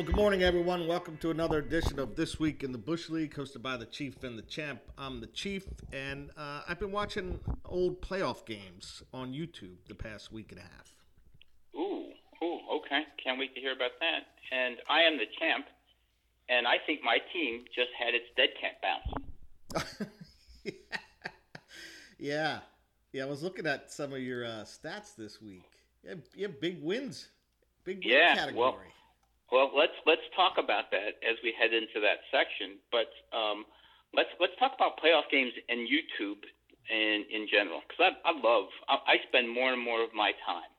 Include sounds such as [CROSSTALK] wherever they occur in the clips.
Well, good morning, everyone. Welcome to another edition of This Week in the Bush League, hosted by the Chief and the Champ. I'm the Chief, and uh, I've been watching old playoff games on YouTube the past week and a half. Ooh, ooh, okay. Can't wait to hear about that. And I am the champ, and I think my team just had its dead cat bounce. [LAUGHS] yeah, yeah. I was looking at some of your uh, stats this week. Yeah, you have big wins, big win Yeah, category. well- Well, let's let's talk about that as we head into that section. But um, let's let's talk about playoff games and YouTube in in general, because I, I love I, I spend more and more of my time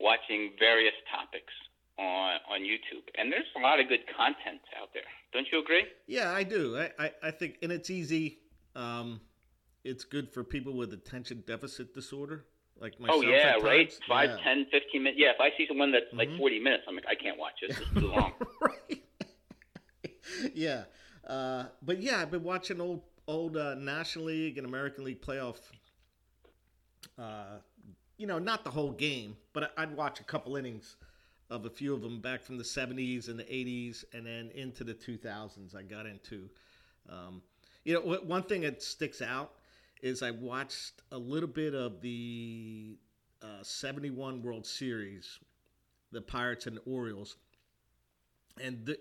watching various topics on on YouTube, and there's a lot of good content out there. Don't you agree? Yeah, I do. I, I, I think, and it's easy. Um, it's good for people with attention deficit disorder, like myself. Oh yeah, right. Five, Yeah. ten, fifteen minutes. Yeah, if I see someone that's like Mhm. forty minutes, I'm like, I can't watch this. It's too long. [LAUGHS] right. [LAUGHS] yeah, uh, but yeah, I've been watching old old uh, National League and American League playoff. Uh, you know, not the whole game, but I'd watch a couple innings of a few of them back from the '70s and the '80s, and then into the 2000s. I got into. Um, you know, one thing that sticks out is I watched a little bit of the uh, 71 World Series, the Pirates and the Orioles. And th-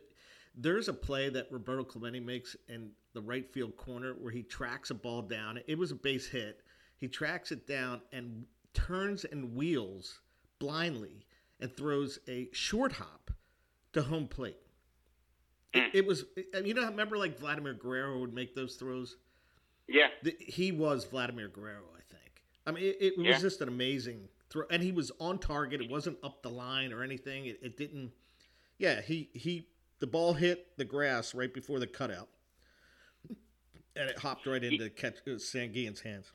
there's a play that Roberto Clemente makes in the right field corner where he tracks a ball down. It was a base hit. He tracks it down and turns and wheels blindly and throws a short hop to home plate. It, it was, you know, remember like Vladimir Guerrero would make those throws? Yeah, The, he was Vladimir Guerrero, I think. I mean, it, it was Yeah. just an amazing throw, and he was on target. It wasn't up the line or anything. It, it didn't. Yeah, he he. The ball hit the grass right before the cutout, and it hopped right into catch uh, Sanguillen's hands.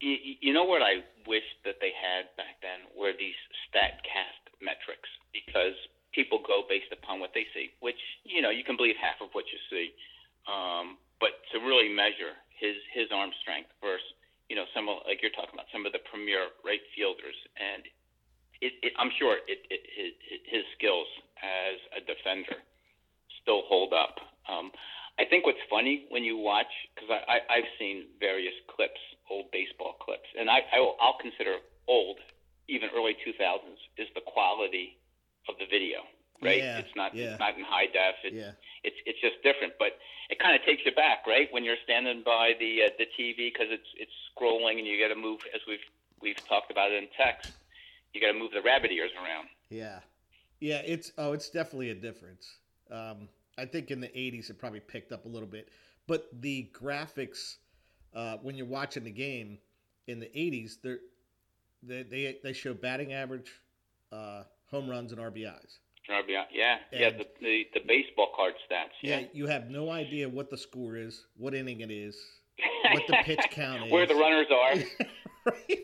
you, you know what I wish that they had back then were these Statcast metrics because people go based upon what they see, which you know you can believe half of what you see, um, but to really measure his his arm strength versus you know some of like you're talking about some of the premier right fielders and it, it I'm sure it, it his, his skills as a defender still hold up. Um, I think what's funny when you watch because I, I I've seen various clips, old baseball clips, and I, I will, I'll consider old, even early 2000s, is the quality of the video. Right? Yeah, it's not yeah. it's not in high def. It's Yeah, it's it's just different, but it kind of takes you back, right? When you're standing by the uh, the TV because it's it's scrolling and you got to move as we've we've talked about it in text. You got to move the rabbit ears around. yeah, yeah. It's oh, it's definitely a difference. Um, I think in the '80s it probably picked up a little bit, but the graphics uh, when you're watching the game in the '80s, they're, they they they show batting average, uh, home runs, and RBIs. Yeah, yeah, the, the the baseball card stats, Yeah, yeah. you have no idea what the score is, what inning it is, [LAUGHS] what the pitch count is. Where the runners are. [LAUGHS] right?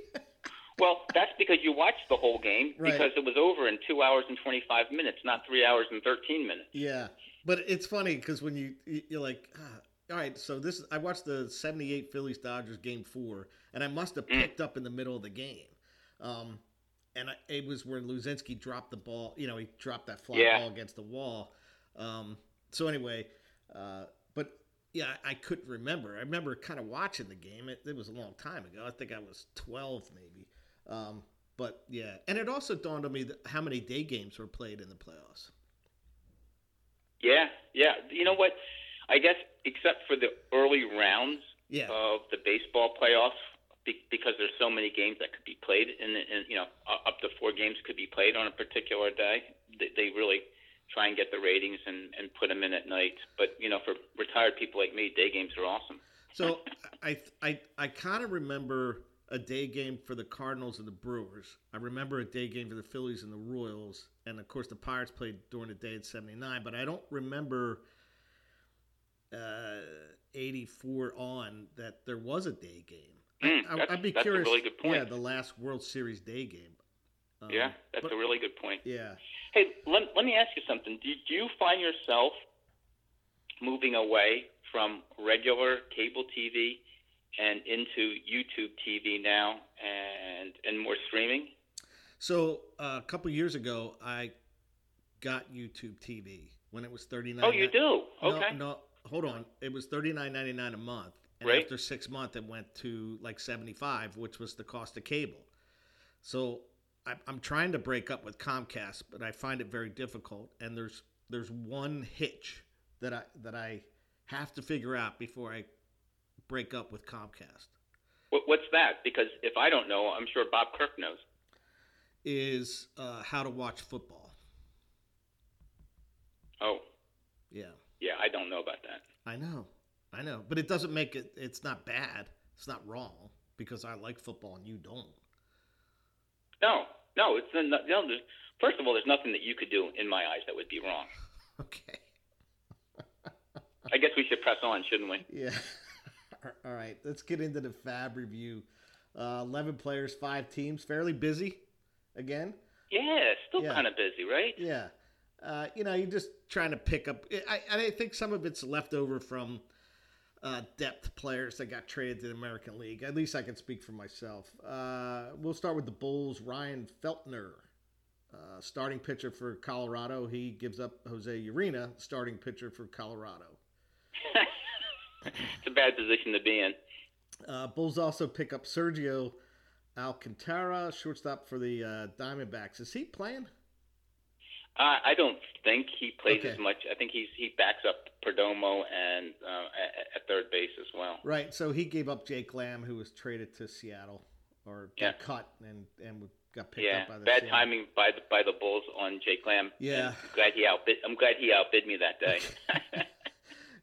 Well, that's because you watched the whole game Right. because it was over in two hours and twenty five minutes, not three hours and thirteen minutes. Yeah, but it's funny because when you you're like, ah, all right, so this I watched the '78 Phillies Dodgers game four, and I must have Mm. picked up in the middle of the game, um, and I, it was where Luzinski dropped the ball. You know, he dropped that fly Yeah. ball against the wall. Um, so anyway, uh, but yeah, I, I couldn't remember. I remember kind of watching the game. It, it was a long time ago. I think I was 12 maybe. Um, but yeah, and it also dawned on me how many day games were played in the playoffs. Yeah, yeah. You know what? I guess except for the early rounds Yeah. of the baseball playoffs, because there's so many games that could be played, and, and you know, up to four games could be played on a particular day. They, they really try and get the ratings and, and put them in at night. But you know, for retired people like me, day games are awesome. So I I I kind of remember a day game for the Cardinals and the Brewers. I remember a day game for the Phillies and the Royals, and of course the Pirates played during the day at '79. But I don't remember uh, '84 on that there was a day game. Mm, I, that's, would be that's curious. a really good point. Yeah, the last World Series day game. Um, yeah, that's but- a really good point. yeah. Hey, let, let me ask you something. Do, do you find yourself moving away from regular cable TV and into YouTube TV now and and more streaming? So uh, a couple years ago, I got YouTube TV when it was thirty nine. Oh, you do? Okay. No, no, hold on. It was thirty nine ninety nine a month, and Right. after six months, it went to like seventy five, which was the cost of cable. So I'm trying to break up with Comcast, but I find it very difficult. And there's there's one hitch that I that I have to figure out before I break up with Comcast. What's that? Because if I don't know, I'm sure Bob Kirk knows. Is uh, how to watch football. Oh, Yeah. yeah, I don't know about that. I know, I know, but it doesn't make it. It's not bad. It's not wrong because I like football and you don't. No, no, it's no, no, there's, first of all, there's nothing that you could do in my eyes that would be wrong. [LAUGHS] Okay. [LAUGHS] I guess we should press on, shouldn't we? Yeah. [LAUGHS] All right. Let's get into the Fab review. Uh, Eleven players, five teams. Fairly busy. Again. Yeah, still Yeah. kind of busy, right? Yeah. Uh, you know, you're just trying to pick up. I, I think some of it's left over from uh, depth players that got traded to the American League. At least I can speak for myself. Uh, we'll start with the Bulls. Ryan Feltner, uh, starting pitcher for Colorado. He gives up Jose Urena, starting pitcher for Colorado. it's a bad position to be in. Uh, Bulls also pick up Sergio Alcantara, shortstop for the uh, Diamondbacks. Is he playing? Uh, I don't think he plays Okay. as much. I think he's he backs up Perdomo and uh, at, at third base as well. Right. So he gave up Jake Lamb, who was traded to Seattle or got cut and and got picked Yeah, up by the bad Seattle- timing by the by the Bulls on Jake Lamb. Yeah. I'm glad he outbid. I'm glad he outbid me that day. [LAUGHS]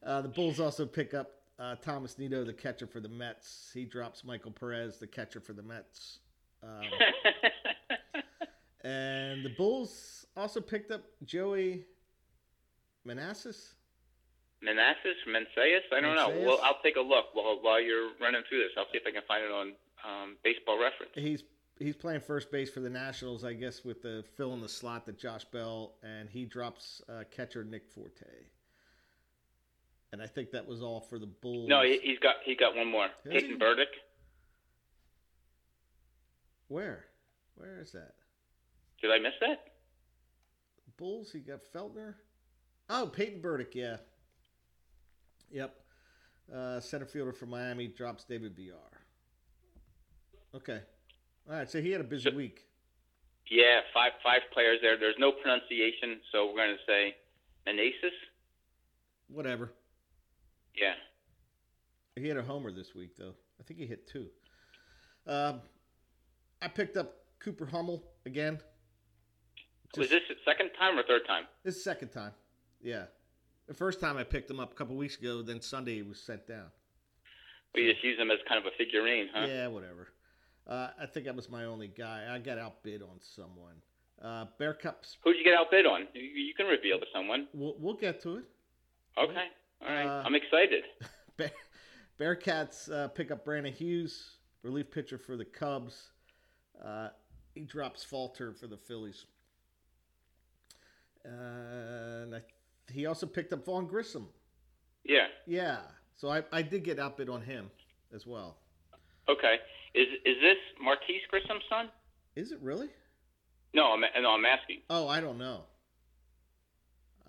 Uh, the Bulls also pick up uh, Tomás Nido, the catcher for the Mets. He drops Michael Perez, the catcher for the Mets. Um, [LAUGHS] and the Bulls also picked up Joey Manassas. Manassas, Mensaes, I don't know. Well, I'll take a look while while you're running through this. I'll see if I can find it on um, Baseball Reference. He's he's playing first base for the Nationals, I guess, with the fill in the slot that Josh Bell, and he drops uh, catcher Nick Forte. And I think that was all for the Bulls. No, he, he's got he got one more. Has Peyton he? Burdick. Where? Where is that? Did I miss that? Bulls. He got Feltner. Oh, Peyton Burdick. Yeah. Yep. Uh, center fielder for Miami drops David Villar. Okay. All right. So he had a busy So- week. Yeah, five five players there. There's no pronunciation, so we're going to say Manassas. Whatever. Yeah. He had a homer this week, though. I think he hit two. Um, I picked up Cooper Hummel again. Was this the second time or third time? This is second time. Yeah. The first time I picked him up a couple weeks ago, then Sunday he was sent down. We just use him as kind of a figurine, huh? Yeah, whatever. Uh, I think that was my only guy. I got outbid on someone. Uh, Bearcats. Who'd you get outbid on? You, you can reveal to someone. We'll, we'll get to it. Okay. All right. Uh, I'm excited. [LAUGHS] Bear, Bearcats uh, pick up Brandon Hughes, relief pitcher for the Cubs. Uh, he drops Falter for the Phillies. Uh, and I, he also picked up Vaughn Grissom. Yeah. Yeah. So I, I did get outbid on him as well. Okay. Is is this Marquis Grissom's son? Is it really? No, I'm no, I'm asking. Oh, I don't know.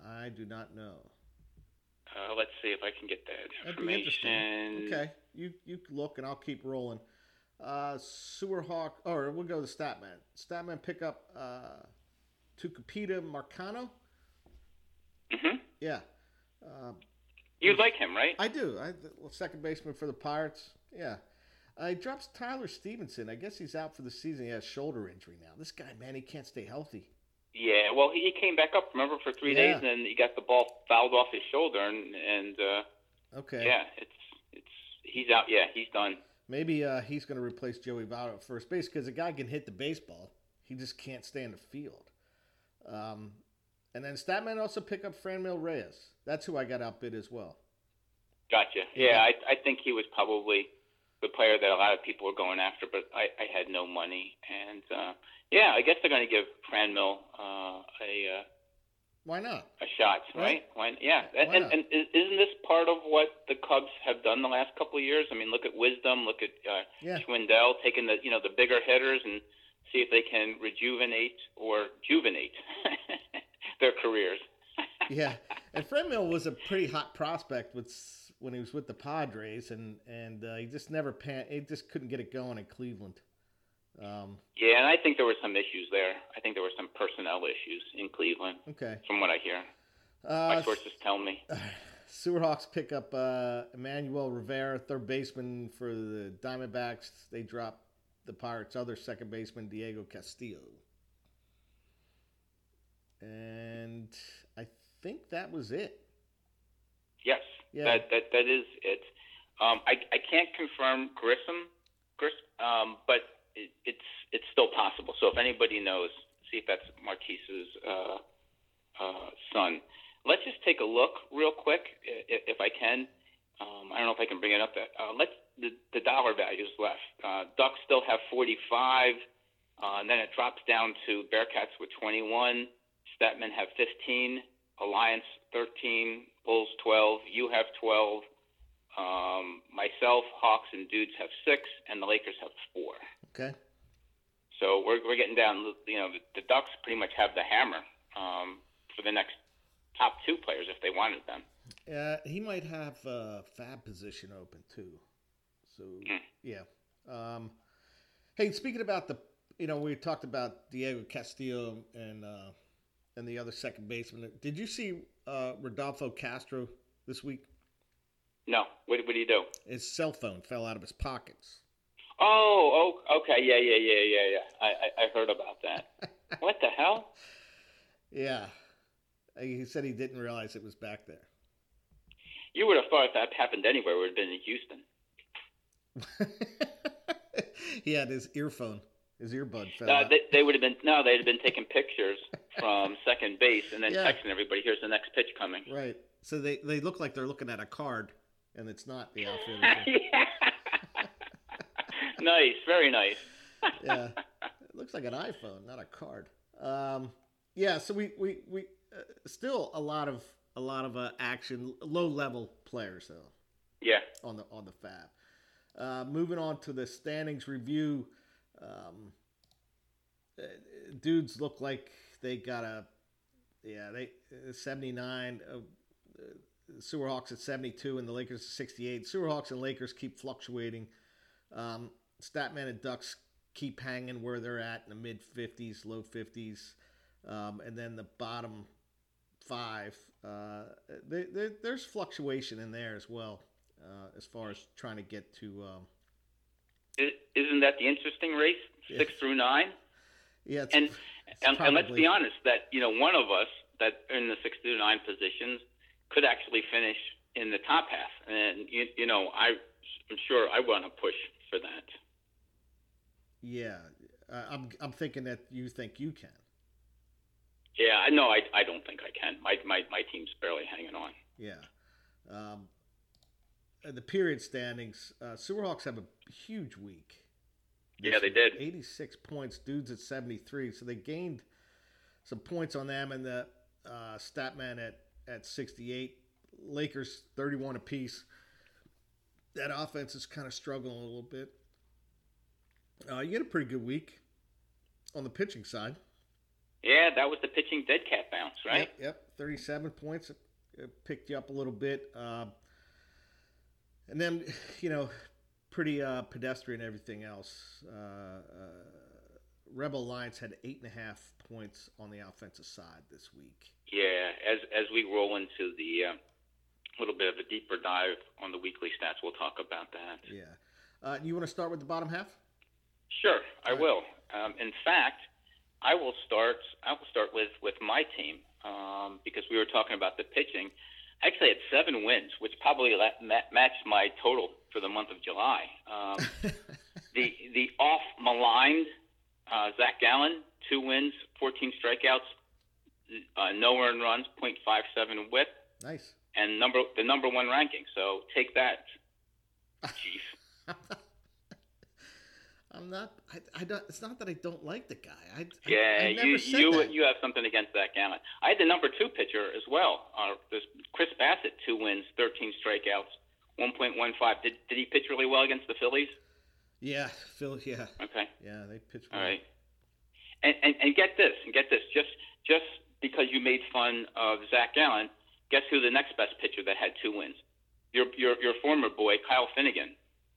I do not know. Uh, let's see if I can get that That'd be information. Okay, you you look and I'll keep rolling. Uh, Sewer Hawk, or we'll go to Statman. Statman pick up uh, Tucupita Marcano. hmm Yeah, uh, You like him, right? I do. I the second baseman for the Pirates. Yeah, uh, he drops Tyler Stephenson. I guess he's out for the season. He has shoulder injury now. This guy, man, he can't stay healthy. Yeah. Well, he, came back up. Remember for three Yeah. days, and he got the ball fouled off his shoulder, and and uh, Okay. yeah, it's it's he's out. Yeah, he's done. Maybe uh, he's going to replace Joey Votto at first base because the guy can hit the baseball. He just can't stay in the field. Um, and then Statman also pick up Franmil Reyes. That's who I got outbid as well. Gotcha. Yeah. Yeah, I I think he was probably the player that a lot of people were going after, but I I had no money, and uh, yeah, I guess they're going to give Franmil uh, a. Uh, Why not? a shot, Right. right? Why, yeah, and, Why and, and is- isn't this part of what the Cubs have done the last couple of years? I mean, look at Wisdom, look at uh, Yeah. Schwindel taking the you know the bigger hitters and see if they can rejuvenate or juvenate [LAUGHS] their careers. [LAUGHS] yeah, and Franmil was a pretty hot prospect with when he was with the Padres, and and uh, he just never pan. He just couldn't get it going in Cleveland. Um, yeah, and I think there were some issues there. I think there were some personnel issues in Cleveland. Okay. From what I hear, uh, my sources tell me. [SIGHS] Sewerhawks pick up uh, Emmanuel Rivera, third baseman for the Diamondbacks. They drop the Pirates' other second baseman, Diego Castillo. And I think that was it. Yes, yeah. that, that, that is it. Um, I, I can't confirm Grissom, Gris, um, but it, it's it's still possible. So if anybody knows, see if that's Marquis's uh, uh, son. Let's just take a look real quick, if, if I can. Um, I don't know if I can bring it up. That uh, let's the, the dollar values left. Uh, Ducks still have 45, uh, and then it drops down to Bearcats with 21. Statmen have 15. Alliance 13. Bulls 12. You have 12. Um, myself, Hawks, and Dudes have six, and the Lakers have four. Okay. So we're we're getting down. You know, the, the Ducks pretty much have the hammer um, for the next top two players if they wanted them. Uh, he might have a fab position open too. So mm. yeah. Um, hey, speaking about the, you know, we talked about Diego Castillo and uh, and the other second baseman. Did you see uh, Rodolfo Castro this week? No. What, what did he do? His cell phone fell out of his pockets. Oh, oh, okay, yeah, yeah, yeah, yeah, yeah. I, I, I heard about that. [LAUGHS] what the hell? Yeah, he said he didn't realize it was back there. You would have thought if that happened anywhere, it would have been in Houston. [LAUGHS] he had his earphone, his earbud fell. Uh, they, they, would have been no, they'd have been taking pictures from [LAUGHS] second base and then yeah. texting everybody. Here's the next pitch coming. Right. So they they look like they're looking at a card, and it's not the outfielder. [LAUGHS] nice, very nice. yeah, it looks like an iPhone, not a card. Um, yeah, so we we we uh, still a lot of a lot of uh, action, low level players though. Yeah. On the on the Fab. Uh, moving on to the standings review, um, uh, dudes look like they got a yeah they uh, 79 uh, Sewerhawks at 72 and the Lakers at 68. Sewerhawks and Lakers keep fluctuating. Um, Statman and Ducks keep hanging where they're at in the mid 50s, low 50s. Um, and then the bottom five, uh, they, they, there's fluctuation in there as well, uh, as far as trying to get to. Um, Isn't that the interesting race, six yeah. through nine? Yeah, it's, and it's and, probably... and let's be honest that you know one of us that in the six through nine positions could actually finish in the top half, and you, you know I I'm sure I want to push for that. Yeah, uh, I'm I'm thinking that you think you can. Yeah, no, I, I don't think I can. My, my my team's barely hanging on. Yeah, um, the period standings, uh, Sewerhawks have a huge week. Yeah, they did. 86 points. Dudes at 73, so they gained some points on them, and the uh, Statman at at 68. Lakers 31 apiece. That offense is kind of struggling a little bit. Uh, you had a pretty good week on the pitching side. Yeah, that was the pitching dead cat bounce, right? Yep, yep. 37 points. It picked you up a little bit. Uh, and then, [SIGHS] you know, pretty uh, pedestrian everything else. Uh, uh, Rebel Alliance had eight and a half points on the offensive side this week. Yeah, as as we roll into the uh, little bit of a deeper dive on the weekly stats, we'll talk about that. Yeah, uh, you want to start with the bottom half? Sure, I will. Um, in fact, I will start. I will start with with my team um, because we were talking about the pitching. I actually had seven wins, which probably ma- matched my total for the month of July. Um, [LAUGHS] the the off maligned uh, Zac Gallen, two wins, 14 strikeouts, uh, no earned runs, .57 whip. Nice. And number the number one ranking. So take that, chief. [LAUGHS] I'm not. I, I don't. It's not that I don't like the guy. I, yeah, I, I you you that. you have something against that Gallen. I had the number two pitcher as well. Uh, this Chris Bassitt, two wins, 13 strikeouts, 1.15. Did did he pitch really well against the Phillies? Yeah, Phil. Yeah. Okay. Yeah, they pitched well. All right. And, and and get this, and get this. Just just because you made fun of Zac Gallen, guess who the next best pitcher that had two wins? Your your your former boy Kyle Finnegan.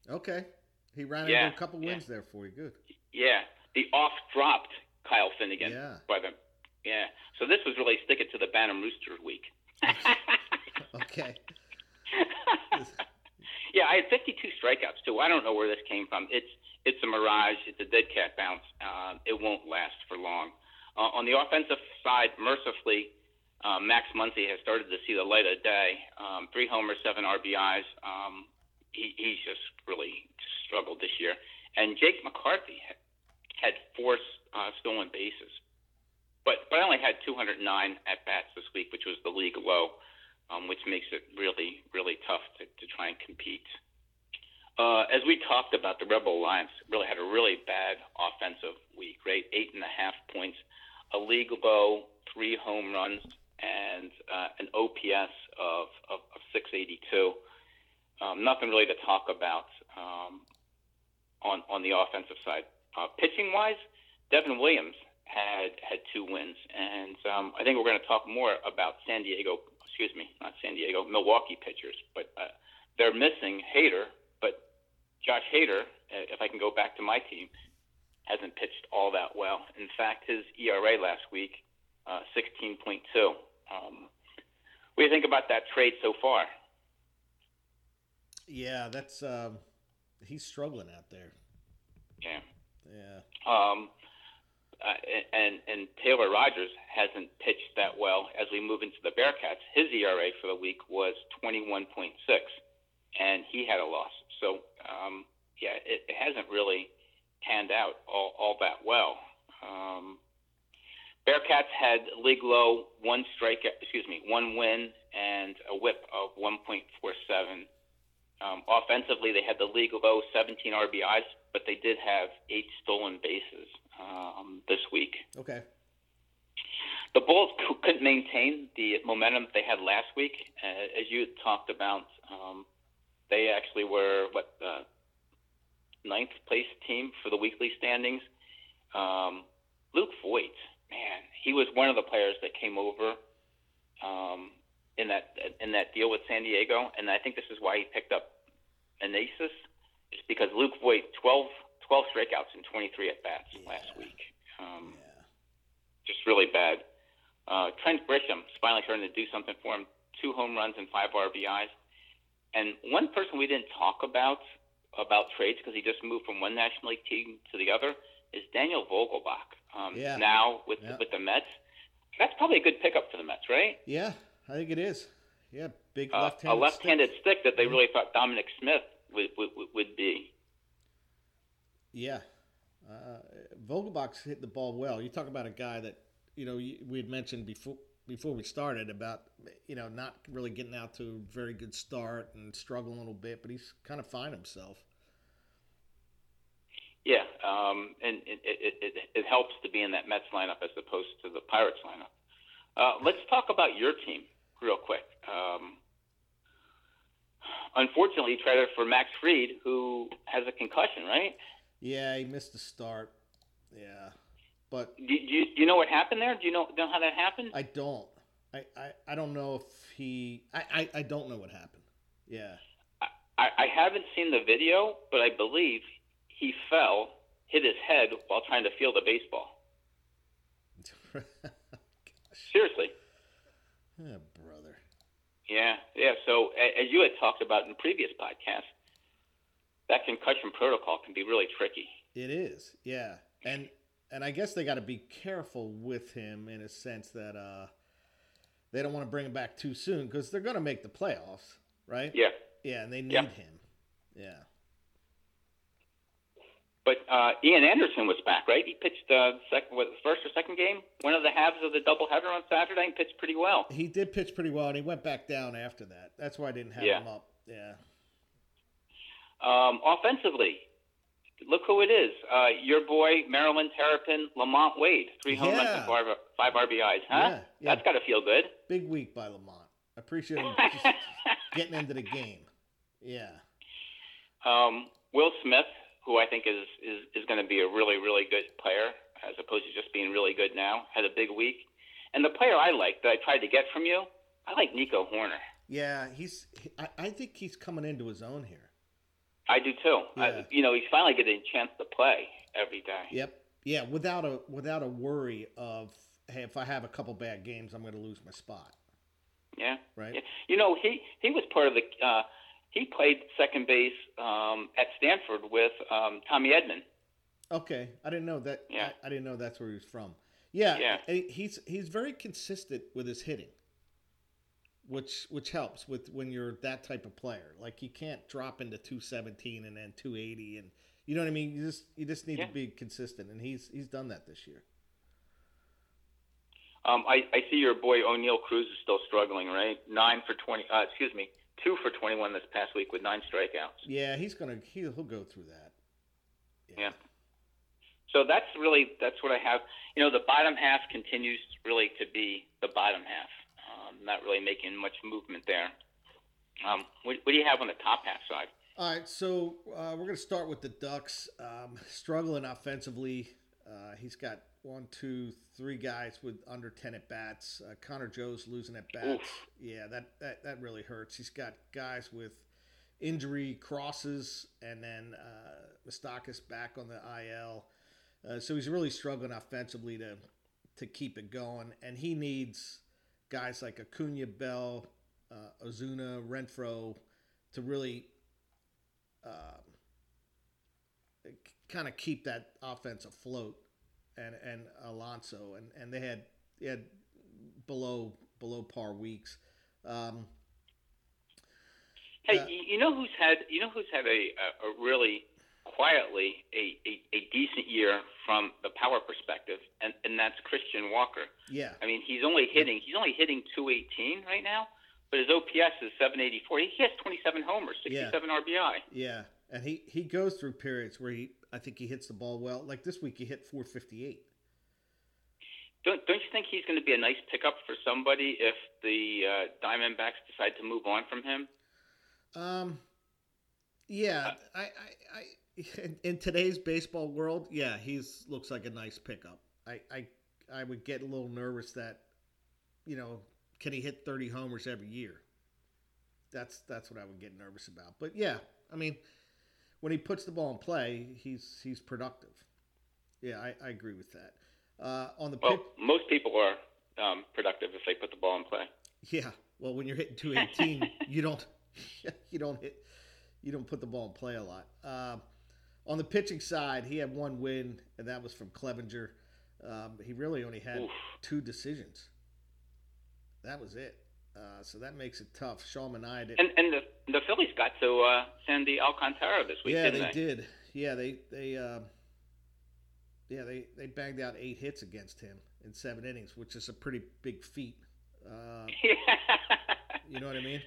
Okay, he ran Yeah, into a couple yeah. wins there for you. Good. Yeah, the off dropped Kyle Finnegan. Yeah. By the yeah. So this was really stick it to the Bantam Rooster week. [LAUGHS] Okay. [LAUGHS] yeah, I had 52 strikeouts too. I don't know where this came from. It's it's a mirage. It's a dead cat bounce. Uh, it won't last for long. Uh, on the offensive side, mercifully, uh, Max Muncy has started to see the light of day. Um, three homers, seven RBIs. Um, he, he's just really struggled this year. And Jake McCarthy had, had four uh, stolen bases, but but I only had 209 at bats this week, which was the league low um, which makes it really, really tough to, to try and compete. Uh, as we talked about, the Rebel Alliance really had a really bad offensive week, right? Eight and a half points, a league low, three home runs, and uh, an OPS of, of, of 682. Um, nothing really to talk about um, on, on the offensive side. Uh, pitching wise, Devin Williams had had two wins, and um, I think we're going to talk more about San Diego. Excuse me, not San Diego, Milwaukee pitchers, but uh, they're missing Hader. But Josh Hader, uh, if I can go back to my team, hasn't pitched all that well. In fact, his ERA last week, uh, 16.2. Um, what do you think about that trade so far? Yeah, that's um, he's struggling out there. Yeah. Yeah. Um, uh, and and Taylor Rogers hasn't pitched that well as we move into the Bearcats. His ERA for the week was 21.6, and he had a loss. So um, yeah, it, it hasn't really panned out all, all that well. Um, Bearcats had league low one strike, excuse me, one win and a WHIP of 1.47. Um, offensively, they had the league low 17 RBIs, but they did have eight stolen bases um, this week. Okay. The Bulls [LAUGHS] couldn't maintain the momentum that they had last week. Uh, as you talked about, um, they actually were what uh, ninth place team for the weekly standings. Um, Luke Voit, man, he was one of the players that came over um, in that in that deal with San Diego, and I think this is why he picked up Anasis, is because Luke Voit 12, 12 strikeouts and 23 at bats last week. Um, Yeah. just really bad. Uh, Trent Grisham is finally starting to do something for him. Two home runs and five RBIs. And one person we didn't talk about about trades because he just moved from one National League team to the other is Daniel Vogelbach. Um, Yeah. Now with Yeah. with the Mets, that's probably a good pickup for the Mets, right? Yeah, I think it is. Yeah, big Uh, left-handed. a left-handed stick that they really thought Dominic Smith would would, would- be. Yeah. Uh, Vogelbach's hit the ball well. You talk about a guy that, you know, we had mentioned before before we started about, you know, not really getting out to a very good start and struggling a little bit, but he's kind of find himself. Yeah, um, and it, it, it, it helps to be in that Mets lineup as opposed to the Pirates lineup. Uh, let's talk about your team real quick. Um, unfortunately, traded for Max Fried, who has a concussion, right? Yeah, he missed the start. Yeah. But Do, do, you, do you know what happened there? Do you know, know how that happened? I don't. I, I, I don't know if he I, I, I don't know what happened. Yeah. I, I haven't seen the video, but I believe he fell, hit his head while trying to field a baseball. [LAUGHS] Seriously. Oh. Yeah, yeah. So as you had talked about in previous podcasts, that concussion protocol can be really tricky. It is, yeah, and and I guess they got to be careful with him in a sense that uh, they don't want to bring him back too soon because they're going to make the playoffs, right? Yeah. yeah, and they need Yeah. him. Yeah, But uh, Ian Anderson was back, right? He pitched uh, second, what, first or second game, one of the halves of the doubleheader on Saturday, and pitched pretty well. he did pitch pretty well, and he went back down after that. That's why I didn't have Yeah. him up. Yeah, Um, offensively, look who it is. Uh, your boy, Maryland Terrapin, LaMonte Wade, three home runs and five, five RBIs, huh? Yeah, yeah. That's got to feel good. big week by LaMonte. I appreciate him just [LAUGHS] getting into the game. Yeah, Um, Will Smith, who I think is is, is going to be a really really good player, as opposed to just being really good now, had a big week. And the player I like that I tried to get from you, I like Nico Hoerner. Yeah, he's. I, I think he's coming into his own here. I do too. Yeah. I, you know, he's finally getting a chance to play every day. Yep. Yeah, without a without a worry of hey, if I have a couple bad games, I'm going to lose my spot. Yeah. Right. Yeah. You know, he he was part of the. Uh, he played second base um, at Stanford with um, Tommy Edman. Okay, I didn't know that. Yeah. I, I didn't know that's where he was from. Yeah, Yeah. he's he's very consistent with his hitting, which which helps with when you're that type of player. Like you can't drop into 217 and then 280, and you know what I mean. You just you just need Yeah. to be consistent, and he's he's done that this year. Um, I, I see your boy Oneil Cruz is still struggling, right? Nine for twenty. Uh, excuse me, two for twenty-one this past week with nine strikeouts. Yeah, he's gonna he'll, he'll go through that. Yeah. So that's really that's what I have. You know, the bottom half continues really to be the bottom half. Um, not really making much movement there. Um, what, what do you have on the top half side? All right, so uh, we're going to start with the Ducks. Um, struggling offensively. Uh, he's got one, two, three guys with under 10 at bats. Uh, Connor Joe's losing at bats. Oof. Yeah, that, that, that really hurts. He's got guys with injury crosses, and then uh, back on the IL. Uh, so he's really struggling offensively to to keep it going, and he needs guys like Acuna, Bell, uh, Ozuna, Renfroe to really um, kind of keep that offense afloat, and and Alonso, and, and they had they had below below par weeks. Um, Hey, Uh, you know who's had you know who's had a a, a really quietly a, a, a decent year from the power perspective, and and that's Christian Walker. yeah, I mean, he's only hitting he's only hitting 218 right now, but his OPS is 784. He has 27 homers, 67 RBI. yeah, and he he goes through periods where he I think he hits the ball well. Like this week, he hit 458. Don't don't you think he's going to be a nice pickup for somebody if the uh, Diamondbacks decide to move on from him? Um, yeah, I, I, I, in, in today's baseball world, yeah, he's looks like a nice pickup. I, I, I would get a little nervous that, you know, can he hit thirty homers every year? That's that's what I would get nervous about. But yeah, I mean, when he puts the ball in play, he's he's productive. Yeah, I, I agree with that. Uh, on the Well, most people are um, productive if they put the ball in play. Yeah, well, when you're hitting [LAUGHS] 218, you don't [LAUGHS] you don't hit you don't put the ball in play a lot. Um, on the pitching side, he had one win, and that was from Clevinger. Um, he really only had Oof. two decisions. That was it. Uh, so that makes it tough. Shaw and I did. And and the the Phillies got to uh, Sandy Alcantara this week, yeah, they they? did. Yeah, they they uh, yeah they they banged out eight hits against him in seven innings, which is a pretty big feat. Uh, [LAUGHS] You know what I mean?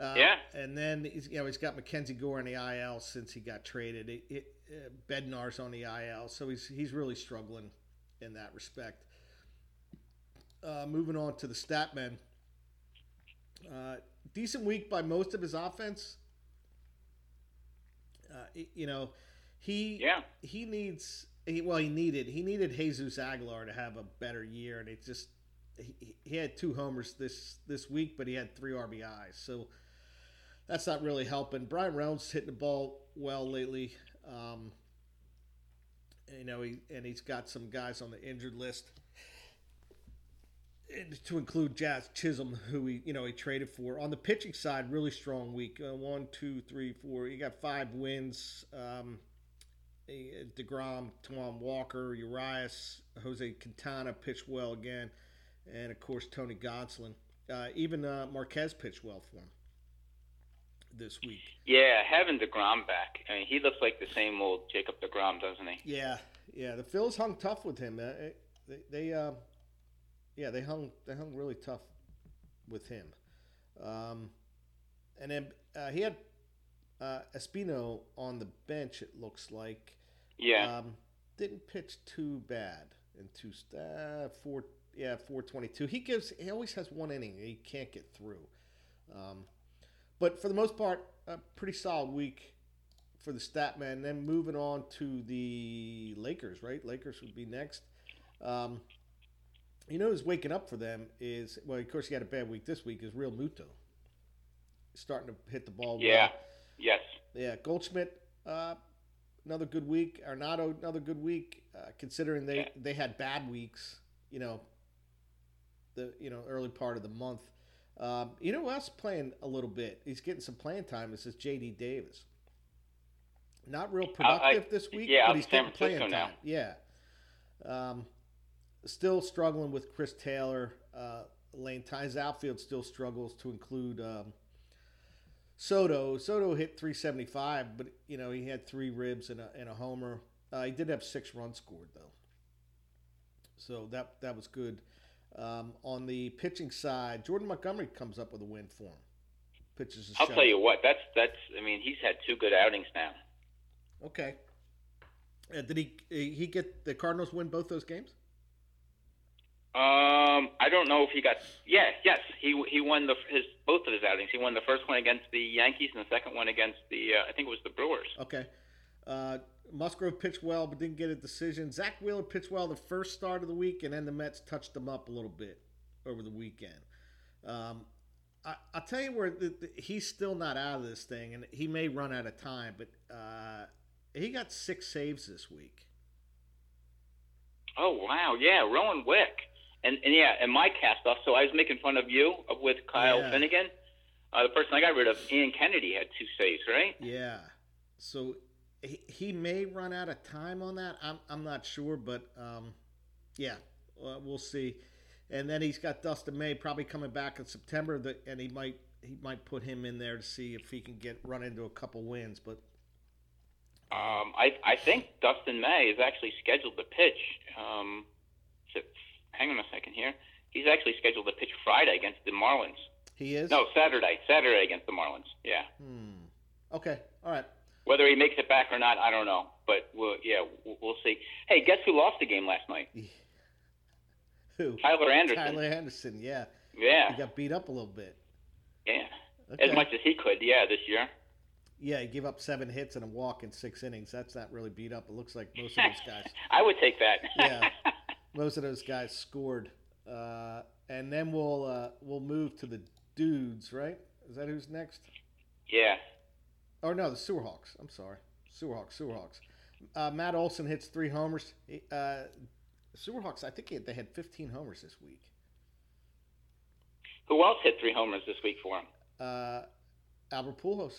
Uh, Yeah. And then he's, you know he's got Mackenzie Gore on the IL since he got traded. It, it, uh, Bednar's on the IL, so he's he's really struggling in that respect. Uh, moving on to the stat men. Uh, decent week by most of his offense. Uh, you know, he yeah. he needs he, well he needed he needed Jesus Aguilar to have a better year and it just he, he had two homers this this week but he had three RBIs so that's not really helping Bryan Reynolds hitting the ball well lately um, you know he and he's got some guys on the injured list to include Jazz Chisholm, who he you know he traded for. On the pitching side, really strong week. Uh, one, two, three, four. He got five wins. Um, eh, Degrom, Taijuan Walker, Urias, Jose Quintana pitched well again, and of course Tony Gonsolin. Uh, even uh, Marquez pitched well for him this week. Yeah, having Degrom back. I mean, he looks like the same old Jacob Degrom, doesn't he? Yeah, yeah. The Phils hung tough with him. Uh, eh, they, they uh, yeah, they hung they hung really tough with him. Um, and then uh, he had uh, Espino on the bench. It looks like. Yeah. Um, didn't pitch too bad in two uh, four yeah four twenty two. He gives he always has one inning he can't get through. Um, but for the most part, a pretty solid week for the stat man. Then moving on to the Lakers, right? Lakers would be next. Um, You know who's waking up for them is well, of course he had a bad week this week. Is Realmuto starting to hit the ball? Yeah. well. Yes. Yeah, Goldschmidt, uh, another good week. Arenado, another good week. Uh, considering they, Yeah. they had bad weeks, you know, the you know early part of the month. Um, you know who else playing a little bit? He's getting some playing time. This is J.D. Davis. Not real productive this week, yeah, but he's San getting playing now. time. Yeah. Um, still struggling with Chris Taylor. Uh, Lane Tynes outfield still struggles to include um, Soto. Soto hit 375, but you know he had three ribs and a, and a homer. Uh, he did have six runs scored though, so that that was good. Um, on the pitching side, Jordan Montgomery comes up with a win for him. Pitches. a I'll shutout. tell you what. That's that's. I mean, he's had two good outings now. Okay. Uh, did he he get the Cardinals win both those games? Um, I don't know if he got. Yeah, yes, he he won the his both of his outings. He won the first one against the Yankees and the second one against the uh, I think it was the Brewers. Okay. Uh, Musgrove pitched well, but didn't get a decision. Zack Wheeler pitched well the first start of the week, and then the Mets touched him up a little bit over the weekend. Um, I, I'll tell you where the, the, he's still not out of this thing, and he may run out of time, but uh, he got six saves this week. Oh wow, yeah, Rowan Wick, and and yeah, and my cast off. So I was making fun of you with Kyle Yeah. Finnegan. Uh, the person I got rid of, Ian Kennedy, had two saves, right? Yeah. So he, he may run out of time on that. I'm, I'm not sure, but um, yeah, uh, we'll see. And then he's got Dustin May probably coming back in September, that, and he might he might put him in there to see if he can get run into a couple wins. But Um, I I think Dustin May is actually scheduled to pitch. Um, hang on a second here. He's actually scheduled to pitch Friday against the Marlins. he is. No, Saturday. Saturday against the Marlins. Yeah. Hmm. Okay. All right. Whether he makes it back or not, I don't know. But we'll, yeah, we'll, see. Hey, guess who lost the game last night? [LAUGHS] Who? Tyler Anderson. Tyler Anderson. Yeah. Yeah, He got beat up a little bit. yeah. Okay. As much as he could, yeah, this year. Yeah, he gave up seven hits and a walk in six innings. That's not really beat up. It looks like most of those [LAUGHS] guys. I would take that. Yeah. [LAUGHS] most of those guys scored. Uh, and then we'll uh, we'll move to the dudes, right? Is that who's next? yeah. Or no, the Sewerhawks. I'm sorry, Sewerhawks. Sewerhawks. Uh, Matt Olson hits three homers. Uh, Sewerhawks. I think he- they had 15 homers this week. Who else hit three homers this week for him? Uh, Albert Pujols.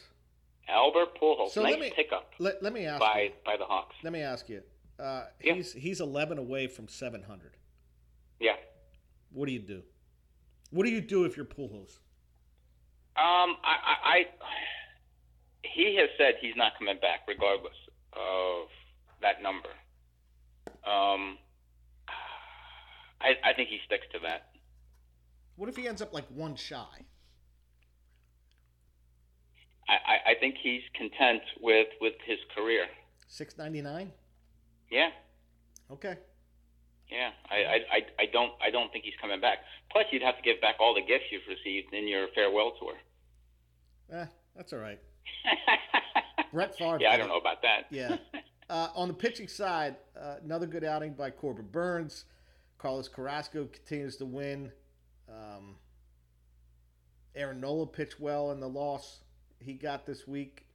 Albert Pujols. So nice let me- pickup Let, let me ask by you. by the Hawks. Let me ask you. Uh, Yeah. he's he's 11 away from 700. Yeah. What do you do? What do you do if you're Pujols? Um, I, I, I, he has said he's not coming back regardless of that number. Um, I, I think he sticks to that. What if he ends up like one shy? I, I, I think he's content with, with his career. 699. Yeah, Okay. yeah. I, I, I, I don't I don't think he's coming back. Plus, you'd have to give back all the gifts you've received in your farewell tour. Eh, that's all right. [LAUGHS] Brett Favre. yeah, I don't know about that. Yeah. [LAUGHS] Uh, on the pitching side, uh, another good outing by Corbin Burnes. Carlos Carrasco continues to win. Um, Aaron Nola pitched well in the loss he got this week.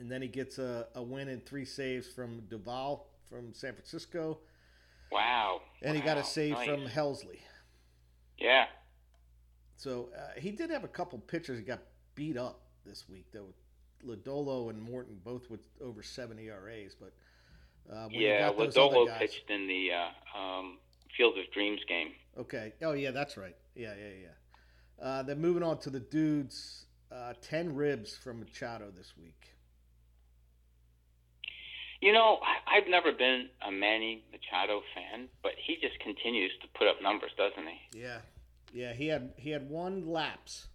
And then he gets a, a win and three saves from Doval from San Francisco. wow. And he got a save nice. from Helsley. Yeah. So uh, he did have a couple pitchers that got beat up this week, though. Lodolo and Morton both with over seven ERAs, but uh, when you Yeah, got those Lodolo other guys, pitched in the uh, um, Field of Dreams game. okay. Oh yeah, that's right. Yeah, yeah, yeah. Uh, then moving on to the dudes, uh, ten ribs from Machado this week. You know, I've never been a Manny Machado fan, but he just continues to put up numbers, doesn't he? Yeah, yeah. He had he had one lapse,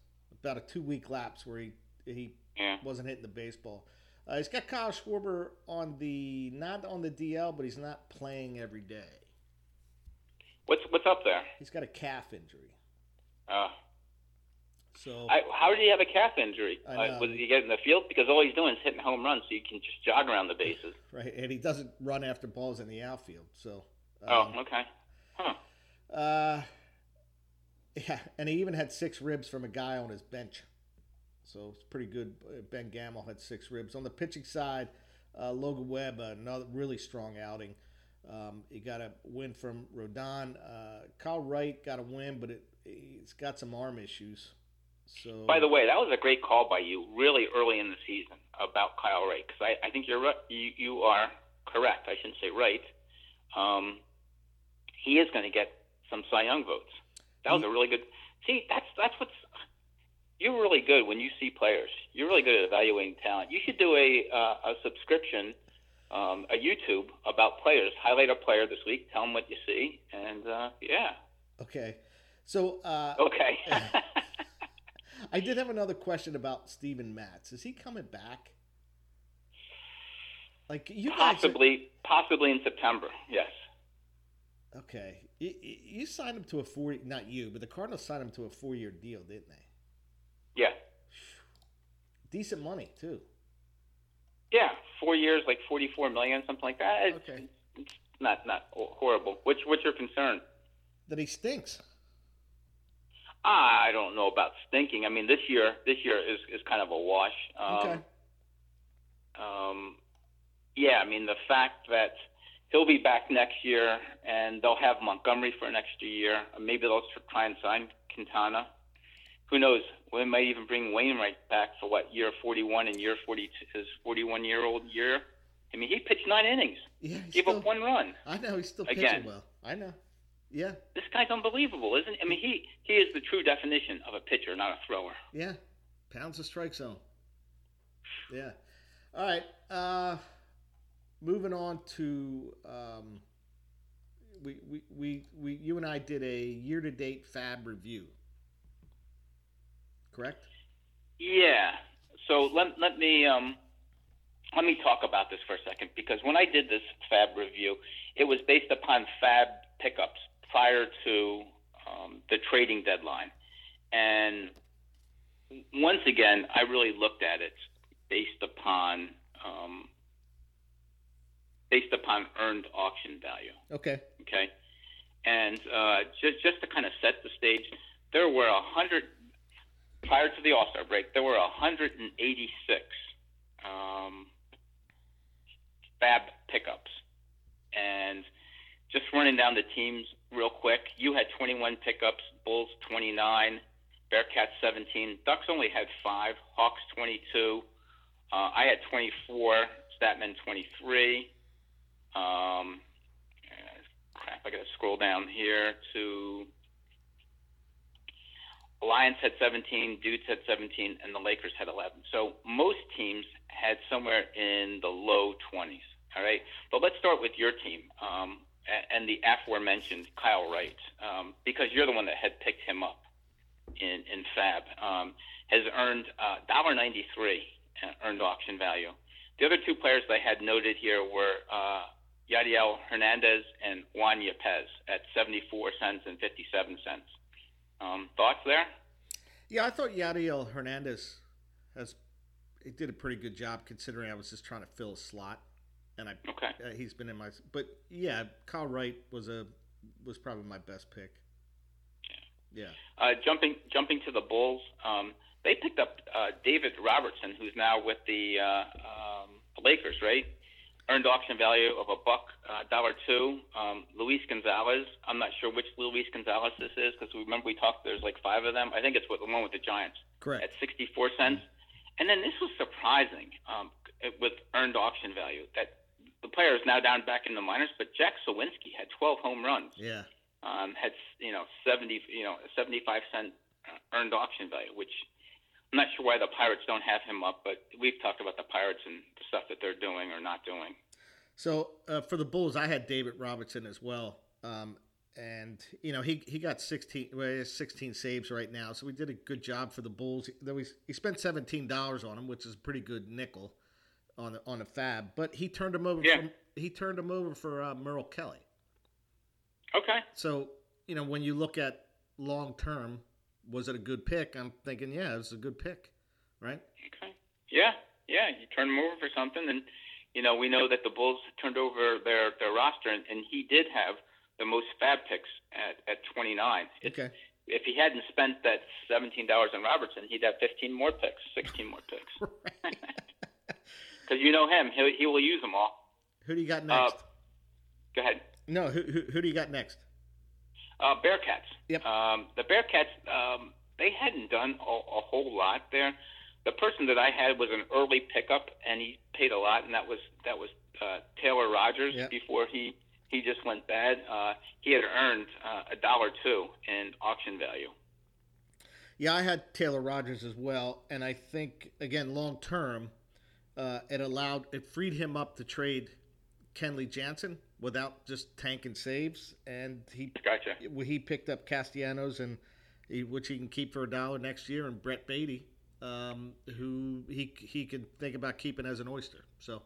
about a two week lapse where he he Yeah. wasn't hitting the baseball. Uh, he's got Kyle Schwarber on the not on the DL, but he's not playing every day. What's what's up there? He's got a calf injury. Uh, So I, how did he have a calf injury? Uh, was he getting in the field? Because all he's doing is hitting home runs, so you can just jog around the bases. [LAUGHS] right, and he doesn't run after balls in the outfield. So Oh, um, okay. Huh. Uh, yeah, and he even had six ribs from a guy on his bench. So it's pretty good. Ben Gamel had six ribs. On the pitching side, uh, Logan Webb, another really strong outing. Um, he got a win from Rodon. Uh, Kyle Wright got a win, but it, he's got some arm issues. So. By the way, that was a great call by you, really early in the season about Kyle Wright, because I, I think you're right. You, you are correct. I shouldn't say right. Um, he is going to get some Cy Young votes. That was a really good. See, that's that's what's. You're really good when you see players. You're really good at evaluating talent. You should do a uh, a subscription, um, a YouTube about players. Highlight a player this week. Tell them what you see, and uh, yeah. Okay, so. Uh, okay. [LAUGHS] I did have another question about Steven Matz. Is he coming back? Like you possibly, are... possibly in September. Yes. Okay, you, you signed him to a four. Not you, but the Cardinals signed him to a four-year deal, didn't they? Yeah. Decent money too. Yeah, four years, like forty-four million, something like that. It's, okay. It's not not horrible. Which what's your concern? That he stinks. I don't know about stinking. I mean, this year this year is is kind of a wash. Um, okay. Um, yeah, I mean the fact that he'll be back next year, and they'll have Montgomery for an extra year. Maybe they'll try and sign Quintana. Who knows? We might even bring Wainwright back for what year 41 and year 42, his 41 year old year. I mean, he pitched nine innings. Yeah, gave still, up one run. I know he's still pitching well. I know. Yeah. This guy's unbelievable, isn't? He? I mean, he he is the true definition of a pitcher, not a thrower. Yeah, pounds the strike zone. Yeah. All right. Uh, moving on to um, we, we, we, we you and I did a year to date Fab review. Correct. Yeah. So let let me um, let me talk about this for a second because when I did this Fab review, it was based upon Fab pickups prior to um, the trading deadline, and once again, I really looked at it based upon um, based upon earned auction value. Okay. Okay. And uh, just just to kind of set the stage, there were a hundred prior to the All Star break. There were 186 um, Fab pickups, and just running down the teams real quick. You had 21 pickups, Bulls 29, Bearcats 17, Ducks only had five, Hawks 22. Uh, I had 24, Statman 23. Um, crap, I got to scroll down here to Alliance had 17, Dudes had 17, and the Lakers had 11. So most teams had somewhere in the low 20s. All right, but let's start with your team um, and the aforementioned Kyle Wright, um, because you're the one that had picked him up in in Fab. Um, has earned uh, $1.93 earned auction value. The other two players I had noted here were uh, Yadiel Hernandez and Juan Yepez at 74 cents and 57 cents. Um, thoughts there? Yeah, I thought Yadiel Hernandez has he did a pretty good job considering I was just trying to fill a slot, and I okay. Uh, he's been in my but yeah, Kyle Wright was a was probably my best pick. Yeah. Uh, jumping jumping to the Bulls, um, they picked up uh, David Robertson, who's now with the uh, um, Lakers, right? earned auction value of a buck uh, dollar two. Um, Luis Gonzalez. I'm not sure which Luis Gonzalez this is because remember we talked. There's like five of them. I think it's with the one with the Giants. Correct. At 64 cents. And then this was surprising um, with earned auction value that the player is now down back in the minors, but Jack Suwinski had 12 home runs. Yeah. Um, had you know 70 you know 75 cent uh, earned auction value, which I'm not sure why the Pirates don't have him up, but we've talked about the Pirates and the stuff that they're doing or not doing. So uh, for the Bulls, I had David Robertson as well, um, and you know he he got 16 well, he has 16 saves right now, so we did a good job for the Bulls. Though he, he spent 17 dollars on him, which is a pretty good nickel on the, on a fab, but he turned him over. Yeah. From, he turned him over for uh, Merrill Kelly. Okay. So you know when you look at long term, was it a good pick? I'm thinking, yeah, it was a good pick, right? Okay. Yeah, yeah. You turn him over for something, and you know we know that the Bulls turned over their their roster, and, and he did have the most fab picks at, at 29. It's, okay. If he hadn't spent that $17 on Robertson, he'd have 15 more picks, 16 more picks. [LAUGHS] Because you know him, he he will use them all. Who do you got uh, next? Uh, go ahead. No, who, who, who do you got next? Uh, Bearcats. Yep. Um, the Bearcats, um, they hadn't done a, a whole lot there. The person that I had was an early pickup, and he paid a lot, and that was that was uh, Taylor Rogers yep. before he he just went bad. Uh, he had earned uh, a dollar two in auction value. Yeah, I had Taylor Rogers as well, and I think again long term, uh, it allowed it freed him up to trade Kenley Jansen without just tanking saves, and he gotcha. He picked up Castellanos and he, which he can keep for a dollar next year, and Brett Baty, um, who he he can think about keeping as an oyster. So.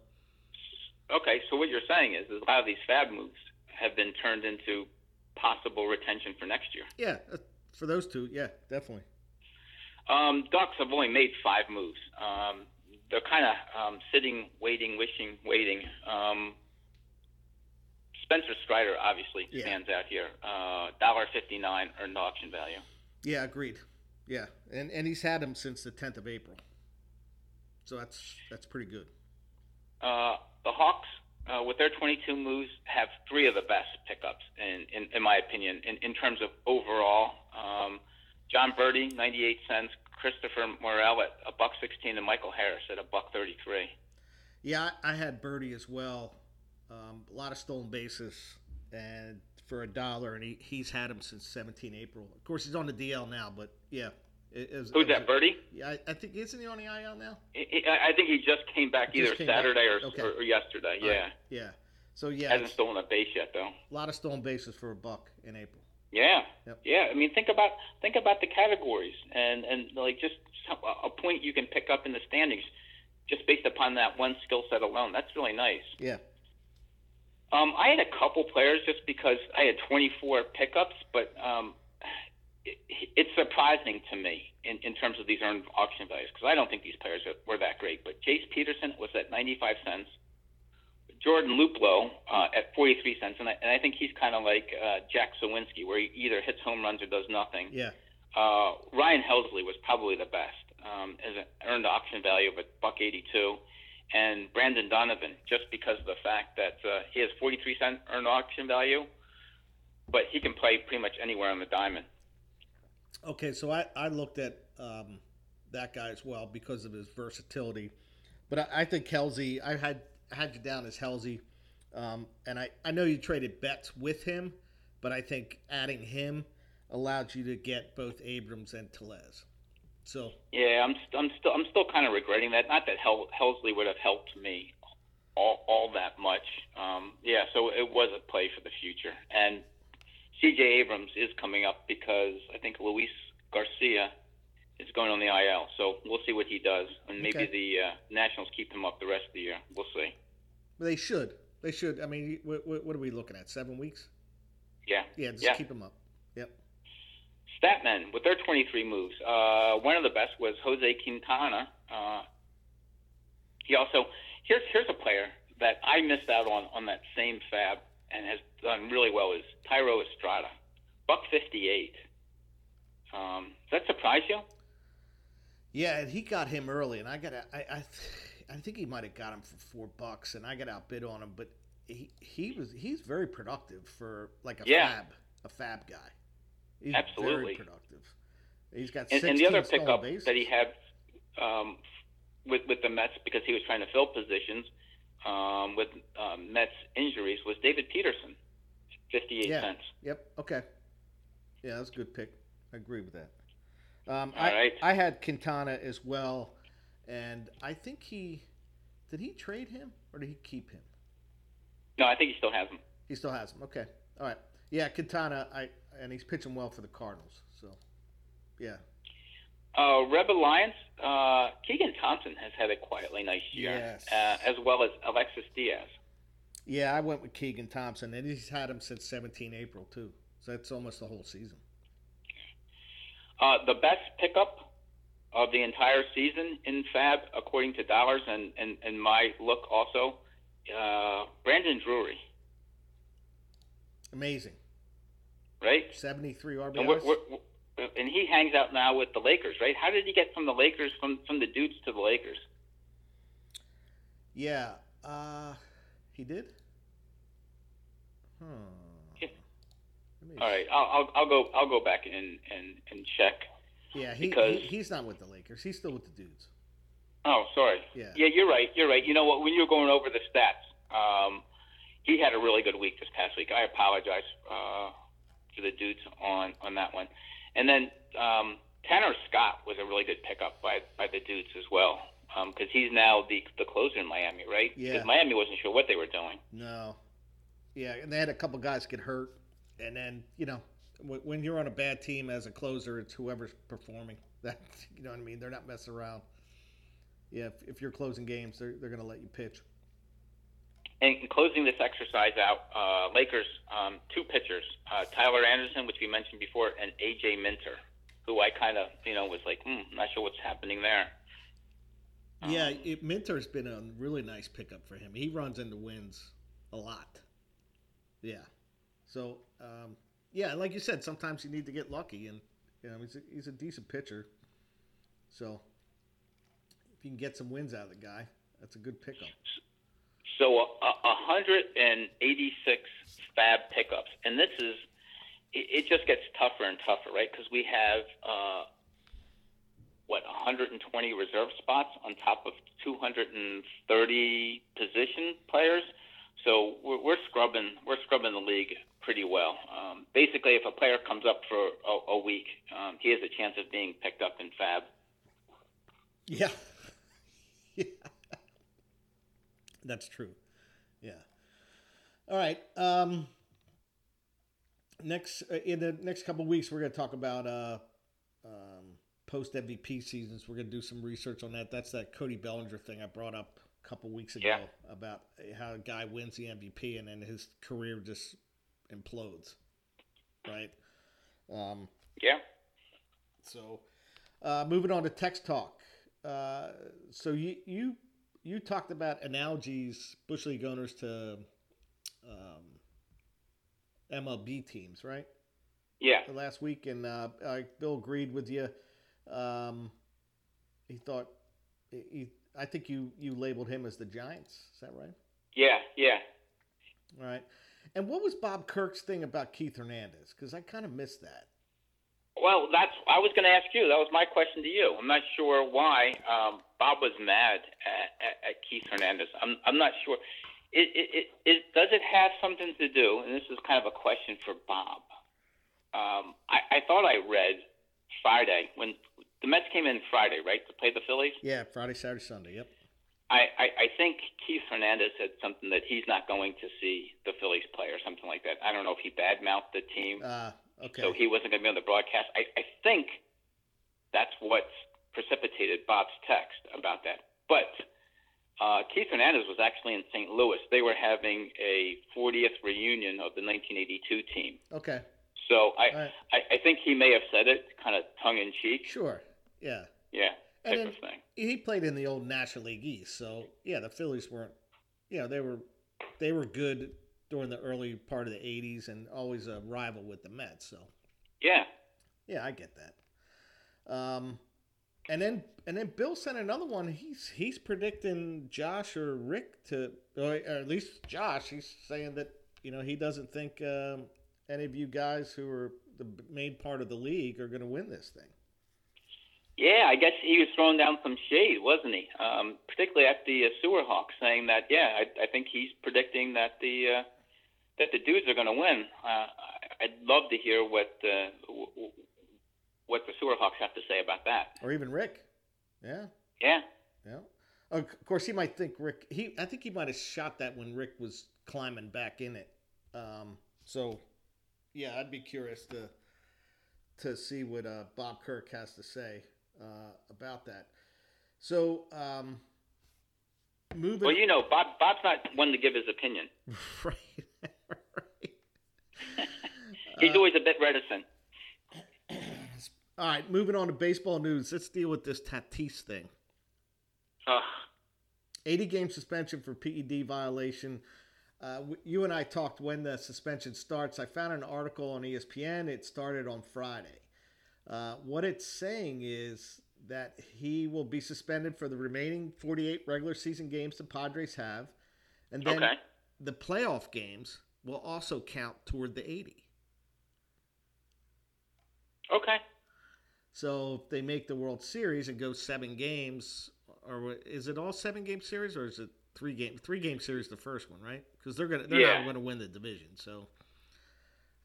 Okay, so what you're saying is, is a lot of these fab moves have been turned into possible retention for next year. Yeah, uh, for those two, yeah, definitely. Um, Ducks have only made five moves. Um, they're kind of um, sitting, waiting, wishing, waiting. Um, Spencer Strider obviously yeah. stands out here. Uh, dollar uh, fifty nine earned auction value. Yeah, agreed. Yeah, and and he's had him since the tenth of April, so that's that's pretty good. Uh, the Hawks, uh, with their 22 moves, have three of the best pickups, in, in, in my opinion, in, in terms of overall. Um, Jon Berti, 98 cents. Christopher Morel at a buck 16, and Michael Harris at a buck 33. Yeah, I, had Berti as well. Um, a lot of stolen bases, and for a dollar, and he, he's had him since 17 April. Of course, he's on the DL now, but yeah, is, Who's that, Berti? Yeah, I, I, think isn't he on the IL now? I, I think he just came back either came Saturday back. Or, okay. or, yesterday. Yeah. Right. Yeah. So yeah, hasn't stolen a base yet though. A lot of stolen bases for a buck in April. Yeah. Yep. Yeah. I mean, think about think about the categories and and like just a point you can pick up in the standings just based upon that one skill set alone. That's really nice. Yeah. Um, I had a couple players just because I had 24 pickups, but um, it's surprising to me in, in terms of these earned auction values because I don't think these players are, were that great. But Jace Peterson was at 95 cents. Jordan Luplow uh, at 43 cents, and I, and I think he's kind of like uh, Jack Suwinski, where he either hits home runs or does nothing. Yeah. Uh, Ryan Helsley was probably the best, um, as an earned option value of a buck 82, and Brendan Donovan, just because of the fact that uh, he has 43 cent earned option value, but he can play pretty much anywhere on the diamond. Okay, so I, I looked at um, that guy as well because of his versatility. But I, I think Helsley, I had had you down as Helsley, um, and I, I know you traded Betts with him, but I think adding him allowed you to get both Abrams and Tellez. So yeah, I'm I'm still I'm still kind of regretting that. Not that Hel- Helsley would have helped me all all that much. Um, yeah, so it was a play for the future, and C.J. Abrams is coming up because I think Luis Garcia is going on the IL. So we'll see what he does, and maybe okay. the uh, Nationals keep him up the rest of the year. We'll see. They should. They should. I mean, what, what are we looking at? Seven weeks? Yeah. Yeah. Just yeah. keep him up. Yep. Statmen with their 23 moves. Uh, one of the best was Jose Quintana. Uh, he also here's here's a player that I missed out on on that same fab and has done really well is Thairo Estrada, buck fifty eight. Um, does that surprise you? Yeah, and he got him early, and I got I I, I think he might have got him for four bucks, and I got outbid on him, but he he was he's very productive for like a yeah. fab a fab guy. He's Absolutely productive. He's got and, and the other pickup bases. that he had um, with with the Mets because he was trying to fill positions um, with um, Mets injuries was David Peterson, fifty-eight yeah. cents. Yep. Okay. Yeah, that's a good pick. I agree with that. Um, All I, right. I had Quintana as well, and I think he did he trade him or did he keep him? No, I think he still has him. He still has him. Okay. All right. Yeah, Quintana. I and he's pitching well for the Cardinals. So, yeah. Uh, Red Alliance, uh, Keegan Thompson has had a quietly nice year, yes. uh, as well as Alexis Diaz. Yeah, I went with Keegan Thompson, and he's had him since 17 April, too. So that's almost the whole season. Uh, the best pickup of the entire season in Fab, according to Dollars and, and, and my look also, uh, Brandon Drury. Amazing. right? 73 RBIs. And, we're, we're, we're, and he hangs out now with the Lakers, right? How did he get from the Lakers, from, from the dudes to the Lakers? Yeah. Uh, he did? Huh. Me All right, I'll, I'll, I'll go I'll go back and, and, and check. Yeah, he, Because- he he's not with the Lakers. He's still with the dudes. Oh, sorry. Yeah. Yeah, you're right. You're right. You know what? When you were going over the stats, um, he had a really good week this past week. I apologize uh, to the dudes on on that one. And then um, Tanner Scott was a really good pickup by by the dudes as well because he's now the the closer in Miami, right? Yeah. Miami wasn't sure what they were doing. No. Yeah, and they had a couple guys get hurt, and then you know wh- when you're on a bad team as a closer, it's whoever's performing. [LAUGHS] That you know what I mean. They're not messing around. Yeah, if, if you're closing games, they're they're gonna let you pitch. And closing this exercise out, uh, Lakers um, two pitchers, uh, Tyler Anderson, which we mentioned before, and AJ Minter, who I kind of you know was like, hmm, not sure what's happening there. Yeah, Um, it, Minter's been a really nice pickup for him. He runs into wins a lot. Yeah. So, um, yeah, like you said, sometimes you need to get lucky, and you know he's a, he's a decent pitcher. So, if you can get some wins out of the guy, that's a good pickup. So a, a 186 fab pickups, and this is it, it just gets tougher and tougher, right? Because we have uh, what 120 reserve spots on top of 230 position players. So we're, we're scrubbing we're scrubbing the league pretty well. Um, basically, if a player comes up for a, a week, um, he has a chance of being picked up in fab. Yeah. [LAUGHS] yeah. That's true. Yeah. All right. Um, next uh, in the next couple weeks, we're going to talk about uh, um, post MVP seasons. We're going to do some research on that. That's that Cody Bellinger thing I brought up a couple weeks ago Yeah. about how a guy wins the MVP and then his career just implodes. Right. Um, Yeah. so, uh, moving on to text talk. Uh, so you you you talked about analogies bush league owners to um, MLB teams, right? Yeah. The last week, and uh, uh, Bill agreed with you. Um, he thought he, I think you you labeled him as the Giants. Is that right? Yeah. Yeah. All right. And what was Bob Kirk's thing about Keith Hernandez? Because I kind of missed that. Well, that's I was going to ask you. That was my question to you. I'm not sure why um, Bob was mad at, at, at Keith Hernandez. I'm I'm not sure. It, it, it, does it have something to do? And this is kind of a question for Bob. Um, I, I thought I read Friday when the Mets came in Friday, right, to play the Phillies. Yeah, Friday, Saturday, Sunday. Yep. I, I, I think Keith Hernandez said something that he's not going to see the Phillies play or something like that. I don't know if he badmouthed the team. Uh, okay. So he wasn't going to be on the broadcast. I, I think that's what's precipitated Bob's text about that. But uh, Keith Hernandez was actually in St. Louis. They were having a 40th reunion of the 1982 team. okay. So I, right. I, I think he may have said it kind of tongue in cheek. Sure. Yeah. Yeah, type then of thing. he played in the old National League East, so yeah, the Phillies weren't. You know, they were they were good during the early part of the '80s and always a rival with the Mets. So Yeah. yeah, I get that. Um, and then and then Bill sent another one. He's he's predicting Josh or Rick to, or at least Josh. He's saying that you know he doesn't think um, any of you guys who are the main part of the league are going to win this thing. Yeah, I guess he was throwing down some shade, wasn't he? Um, particularly at the uh, Sewer Hawks, saying that yeah, I, I think he's predicting that the uh, that the dudes are going to win. Uh, I'd love to hear what uh, w- w- what the Sewer Hawks have to say about that. Or even Rick. Yeah. Yeah, Yeah. Of course, he might think Rick. He, I think he might have shot that when Rick was climbing back in it. Um, so, yeah, I'd be curious to to see what uh, Bob Kirk has to say uh, about that. So, um, moving. well, you know, Bob Bob's not one to give his opinion. [LAUGHS] right. right. [LAUGHS] He's Uh, always a bit reticent. All right, moving on to baseball news. Let's deal with this Tatis thing. Ugh. 80 game suspension for PED violation. uh, you and I talked when the suspension starts. I found an article on ESPN. It started on Friday. Uh, what it's saying is that he will be suspended for the remaining 48 regular season games the Padres have, and then Okay. the playoff games will also count toward the 80. Okay. So if they make the World Series and go seven games, or is it all seven game series, or is it three game three game series the first one, right? Because they're gonna they're Yeah. not going to win the division. So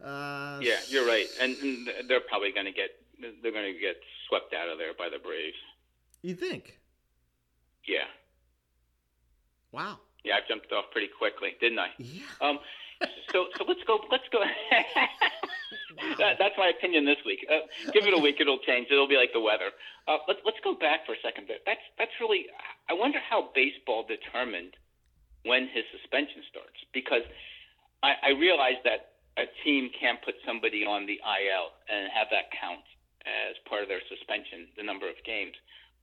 uh, Yeah, you're right, and, and they're probably going to get they're going to get swept out of there by the Braves. You think? Yeah, Wow. yeah, I jumped off pretty quickly, didn't I? Yeah. Um, so so let's go let's go. [LAUGHS] that, that's my opinion this week. Uh, give it a week, it'll change. It'll be like the weather. Uh, let's let's go back for a second. But that's that's really. I wonder how baseball determined when his suspension starts because I, I realize that a team can't put somebody on the IL and have that count as part of their suspension, the number of games.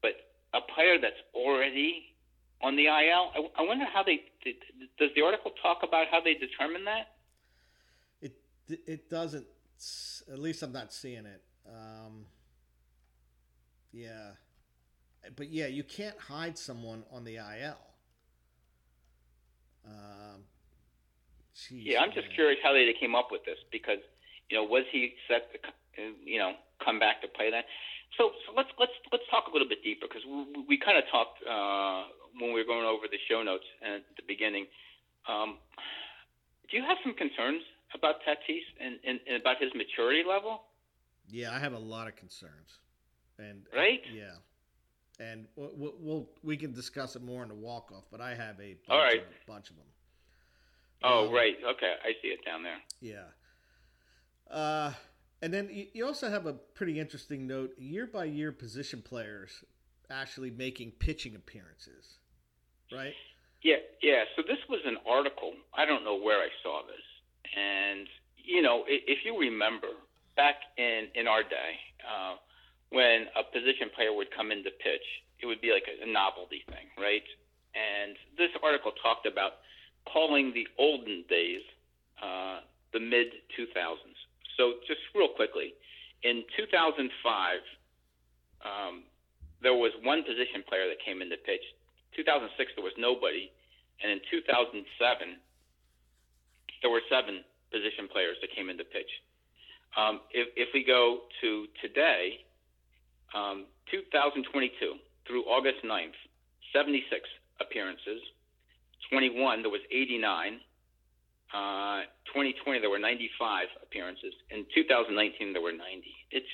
But a player that's already on the IL, I, I wonder how they did, does the article talk about how they determine that? It it doesn't. At least I'm not seeing it. Um, yeah, but yeah, you can't hide someone on the IL. Um, geez, Yeah, I'm just curious how they came up with this because you know was he set you know come back to play that? So, so let's let's let's talk a little bit deeper because we, we kind of talked uh, when we were going over the show notes at the beginning. Um, do you have some concerns about Tatis and, and, and about his maturity level? Yeah, I have a lot of concerns, and Right? yeah, and we'll, we'll, we'll we can discuss it more in the walk off. But I have a bunch All right. of, bunch of them. Oh, Um, right. Okay, I see it down there. Yeah. Uh, and then you, also have a pretty interesting note: year by year, position players actually making pitching appearances, right? Yeah, yeah. So this was an article. I don't know where I saw this, and you know, if you remember back in in our day, uh, when a position player would come in to pitch, it would be like a, a novelty thing, right? And this article talked about calling the olden days uh, the mid 2000s. So just real quickly, in 2005, um, there was one position player that came in to pitch. 2006 there was nobody, and in 2007 there were seven position players that came in to pitch. Um, if, if we go to today, um, 2022 through August 9th, 76 appearances. 21 there was 89. Uh, 2020 there were 95 appearances. In 2019 there were 90. It's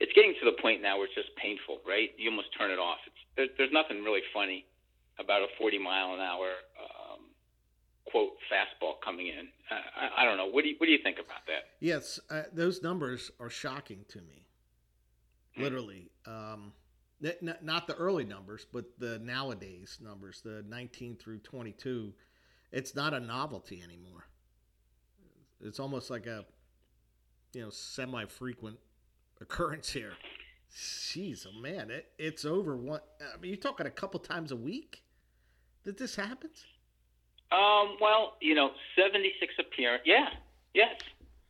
it's getting to the point now where it's just painful, right? You almost turn it off. It's, there, there's nothing really funny about a 40 mile an hour um, quote fastball coming in. Uh, I, I don't know. What do you what do you think about that? Yes, uh, those numbers are shocking to me. Literally, um, n- n- not the early numbers, but the nowadays numbers, the 19 through 22. It's not a novelty anymore. It's almost like a, you know, semi-frequent occurrence here. Jeez, oh man, it, it's over. One, I mean, you're talking a couple times a week that this happens. Um, well, you know, 76 appearance. Yeah, yes,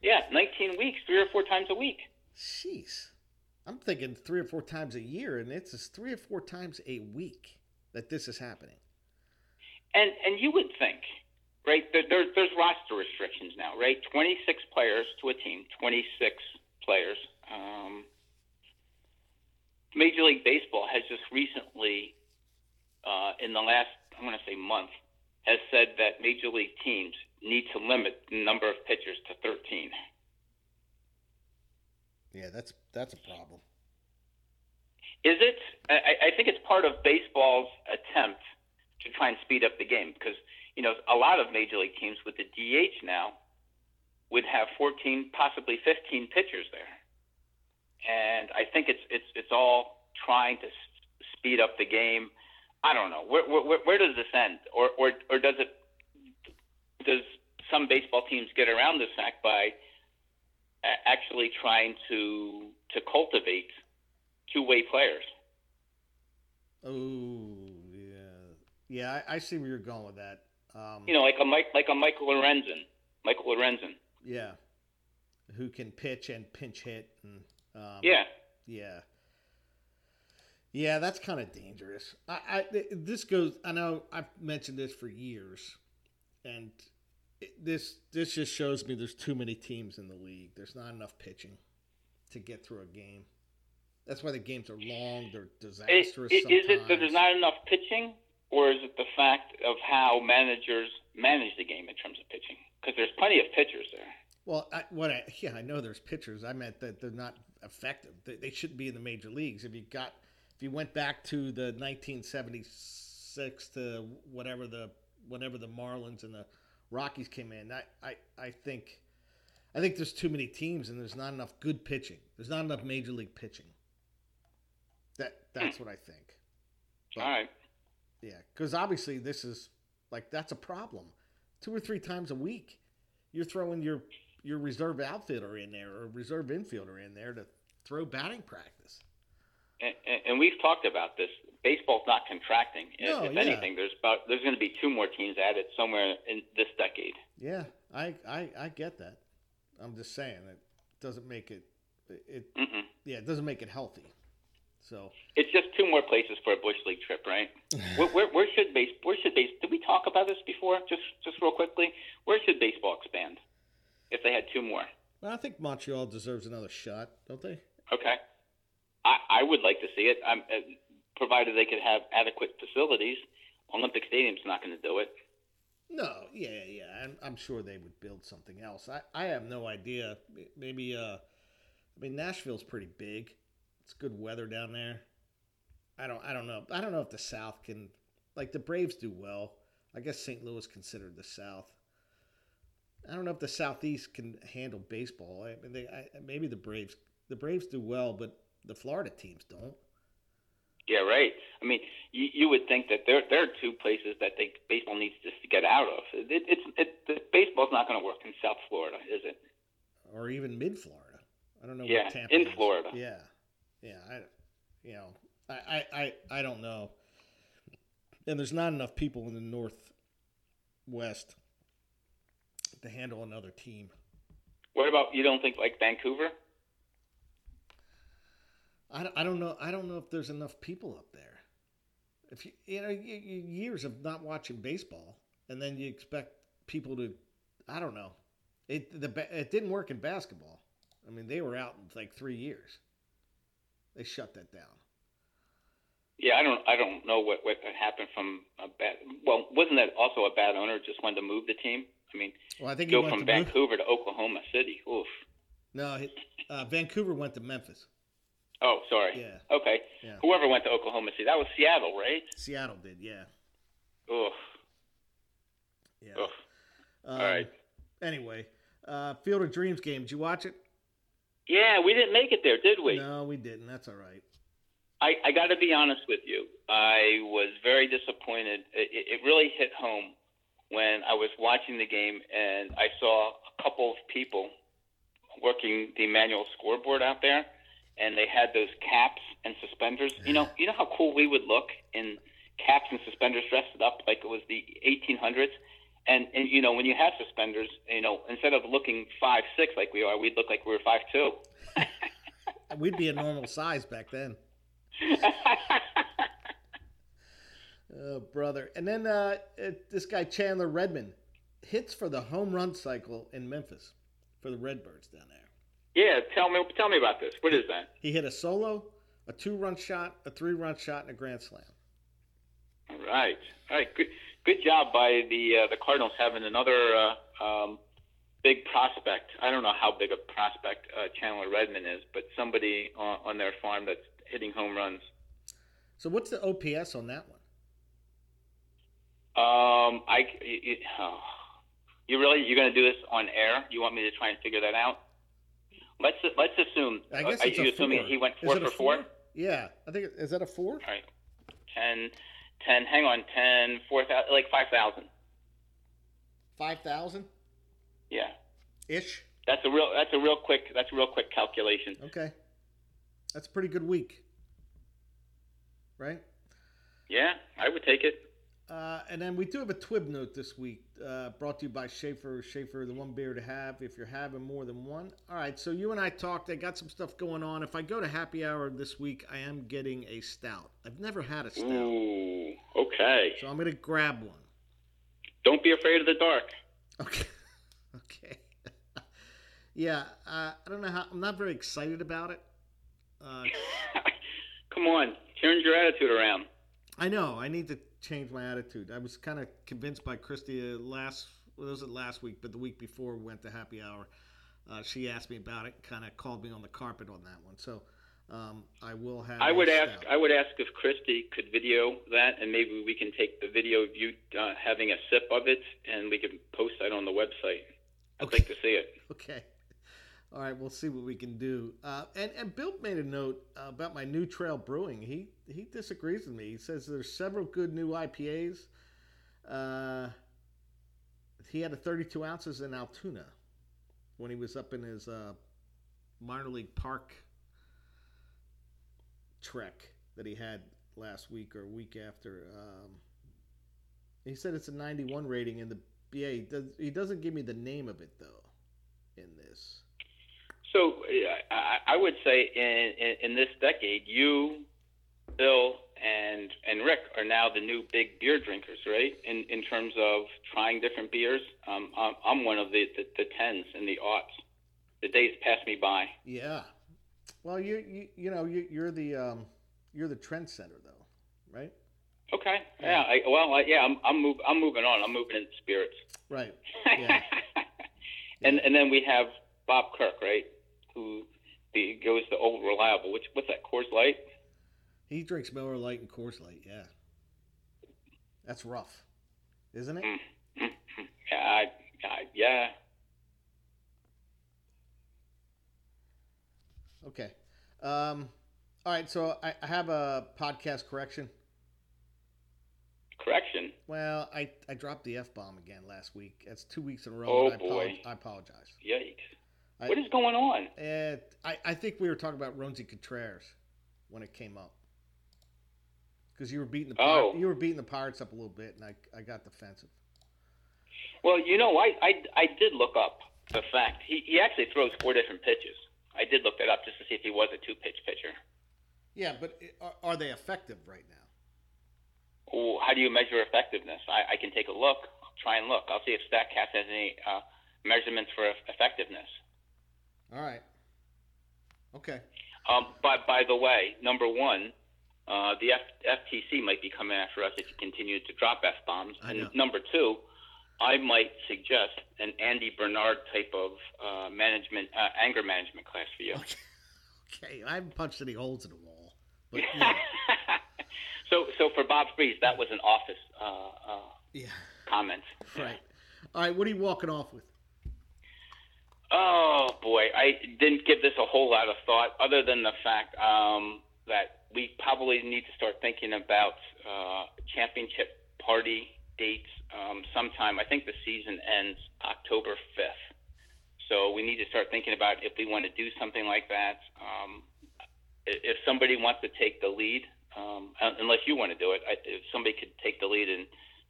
yeah, 19 weeks, three or four times a week. Jeez. I'm thinking three or four times a year, and it's just three or four times a week that this is happening. And and you would think, right? There, there, there's roster restrictions now, right? 26 players to a team, 26 players. Um, Major League Baseball has just recently, uh, in the last, I'm going to say month, has said that major league teams need to limit the number of pitchers to 13. Yeah, that's that's a problem. Is it? I, I think it's part of baseball's attempt to try and speed up the game because you know a lot of major league teams with the DH now would have 14, possibly 15 pitchers there, and I think it's it's it's all trying to speed up the game. I don't know where where, where does this end, or or or does it? Does some baseball teams get around this fact by actually trying to to cultivate two-way players. Oh, yeah, yeah. I, I see where you're going with that. Um, You know, like a Mike, like a Michael Lorenzen. Michael Lorenzen. yeah, who can pitch and pinch hit and um, Yeah. yeah, yeah. That's kind of dangerous. I, I this goes. I know I've mentioned this for years, and it, this this just shows me there's too many teams in the league. There's not enough pitching to get through a game. That's why the games are long. They're Is, disastrous. is it that there's not enough pitching, or is it the fact of how managers manage the game in terms of pitching? Because there's plenty of pitchers there. Well, I, what I, yeah, I know there's pitchers. I meant that they're not effective. They, they shouldn't be in the major leagues. If you got, if you went back to the 1976 to whatever the whenever the Marlins and the Rockies came in, I, I, I think, I think there's too many teams and there's not enough good pitching. There's not enough major league pitching. That that's hmm. what I think. But- All right. Yeah, because obviously this is like that's a problem. Two or three times a week, you're throwing your your reserve outfielder in there or reserve infielder in there to throw batting practice. And, and- we've talked about this. Baseball's not contracting. If- No, if yeah. anything, there's about there's going to be two more teams added somewhere in this decade. Yeah, I I, I get that. I'm just saying it doesn't make it it Mm-mm. yeah it doesn't make it healthy. So It's just two more places for a bush league trip, right? [LAUGHS] where, where, where should base? Where should base? Did we talk about this before? Just just real quickly, where should baseball expand? If they had two more, well, I think Montreal deserves another shot, don't they? okay. I, I would like to see it. I'm, uh, provided they could have adequate facilities. Olympic Stadium's not going to do it. No, yeah, yeah. I'm, I'm sure they would build something else. I, I have no idea. Maybe, uh, I mean, Nashville's pretty big. It's good weather down there. I don't, I don't know. I don't know if the South can, like the Braves do well. I guess St. Louis considered the South. I don't know if the Southeast can handle baseball. I mean, they, I, maybe the Braves, the Braves do well, but the Florida teams don't. Yeah, right. I mean, you, you would think that there there are two places that they baseball needs to get out of. It, it's it, the baseball's not going to work in South Florida, is it? or even mid Florida. I don't know. Yeah, in is. Florida. Yeah, yeah. I, you know, I, I, I, I don't know. And there's not enough people in the northwest to handle another team. What about you? Don't think like Vancouver? I, don't- I don't know. I don't know if there's enough people up there. If you, you know, you, you, years of not watching baseball, and then you expect people to, I don't know. It the it didn't work in basketball. I mean, they were out in like three years. They shut that down. Yeah, I don't I don't know what what happened from a bad. Well, wasn't that also a bad owner just wanted to move the team? I mean, Well, I think go from to move- Vancouver to Oklahoma City. Oof. No, uh, Vancouver went to Memphis. Oh, sorry. Yeah. Okay. Yeah. Whoever went to Oklahoma City, that was Seattle, right? Seattle did, yeah. Oof. Yeah. Oof. Um, All right. Anyway, uh, Field of Dreams game. Did you watch it? Yeah, we didn't make it there, did we? No, we didn't. That's all right. I, I got to be honest with you. I was very disappointed. It, it it really hit home when I was watching the game and I saw a couple of people working the manual scoreboard out there, and they had those caps and suspenders. You know, you know how cool we would look in caps and suspenders, dressed up like it was the 1800s. And, and you know, when you have suspenders, you know, instead of looking five six like we are, we'd look like we were five two. [LAUGHS] We'd be a normal size back then. [LAUGHS] Oh, brother. And then uh, this guy, Chandler Redmond, hits for the home run cycle in Memphis for the Redbirds down there. yeah, tell me, tell me about this. What is that? He hit a solo, a two run shot, a three run shot, and a grand slam. All right, all right. Good, good job by the uh, the Cardinals having another uh, um, big prospect. I don't know how big a prospect uh, Chandler Redmond is, but somebody on, on their farm that's hitting home runs. So, what's the OPS on that one? Um, I, you, oh, you really you're going to do this on air? You want me to try and figure that out? Let's let's assume. I guess it's are you a assuming four. he went Is four it a for four? Yeah, I think is that a four? All right, 10, 10, Hang on, ten, four thousand, like five thousand. Five thousand Yeah. ish. That's a real. That's a real quick. That's a real quick calculation. Okay, that's a pretty good week, right? Yeah, I would take it. Uh, and then we do have a twib note this week, uh, brought to you by Schaefer. Schaefer, the one beer to have if you're having more than one. All right, so you and I talked. I got some stuff going on. If I go to happy hour this week, I am getting a stout. I've never had a stout, Ooh, okay. so I'm gonna grab one. Don't be afraid of the dark. Okay. [LAUGHS] okay. [LAUGHS] yeah, uh, I don't know how. I'm not very excited about it. Uh, [LAUGHS] Come on, turn your attitude around. I know. I need to change my attitude. I was kind of convinced by Christy uh, last. Well, was it last week? But the week before we went to happy hour, uh, she asked me about it. Kind of called me on the carpet on that one. So um, I will have. I would ask. stout. I would ask if Christy could video that, and maybe we can take the video of you uh, having a sip of it, and we can post that on the website. I'd Okay. like to see it. Okay. All right, we'll see what we can do. Uh, and and Bill made a note about my New Trail Brewing. He he disagrees with me. He says there's several good new IPAs. Uh, he had a 32 ounces in Altoona when he was up in his uh, minor league park trek that he had last week or week after. Um, he said it's a 91 rating in the BA. He, does, he doesn't give me the name of it though. In this, So I, I would say in, in in this decade, you, Bill, and and Rick are now the new big beer drinkers, right? In in terms of trying different beers. Um, I'm, I'm one of the, the the tens and the aughts. The days pass me by. yeah. Well, you you you know you, you're the um, you're the trendsetter though, right? Okay. Yeah. I, well, I, yeah. I'm I'm move, I'm moving on. I'm moving into spirits. Right. [LAUGHS] Yeah. and and then we have Bob Kirk, right? Who the, goes the old reliable. Which what's that? Coors Light. He drinks Miller Lite and Coors Light. Yeah. That's rough, isn't it? [LAUGHS] Yeah. I, I, yeah. Okay. Um, all right. So I, I have a podcast correction. Correction. Well, I, I dropped the f bomb again last week. That's two weeks in a row. Oh, I, boy. I apologize. Yikes. I- what is going on? Uh, I I think we were talking about Roansy Contreras when it came up. Because you were beating the Pir- Oh. you were beating the Pirates up a little bit, and I, I got defensive. Well, you know, I, I, I did look up the fact he, he actually throws four different pitches. I did look that up just to see if he was a two pitch pitcher. Yeah, but are, are they effective right now? Oh, how do you measure effectiveness? I, I can take a look. I'll try and look. I'll see if Statcast has any uh, measurements for effectiveness. All right. Okay. Um, but by the way, number one, uh, the F- FTC might be coming after us if you continue to drop f bombs. And know. number two, I might suggest an Andy Bernard type of uh, management, uh, anger management class for you. Okay. [LAUGHS] Okay. I haven't punched any holes in the wall, but yeah. [LAUGHS] so, so for Bob Freeze, that was an office uh, uh, yeah. comment. Right. All right. What are you walking off with? Oh boy, I didn't give this a whole lot of thought, other than the fact um, that we probably need to start thinking about uh, championship party dates um, sometime. I think the season ends October fifth, so we need to start thinking about if we want to do something like that. Um, if somebody wants to take the lead, um, unless you want to do it, I, if somebody could take the lead and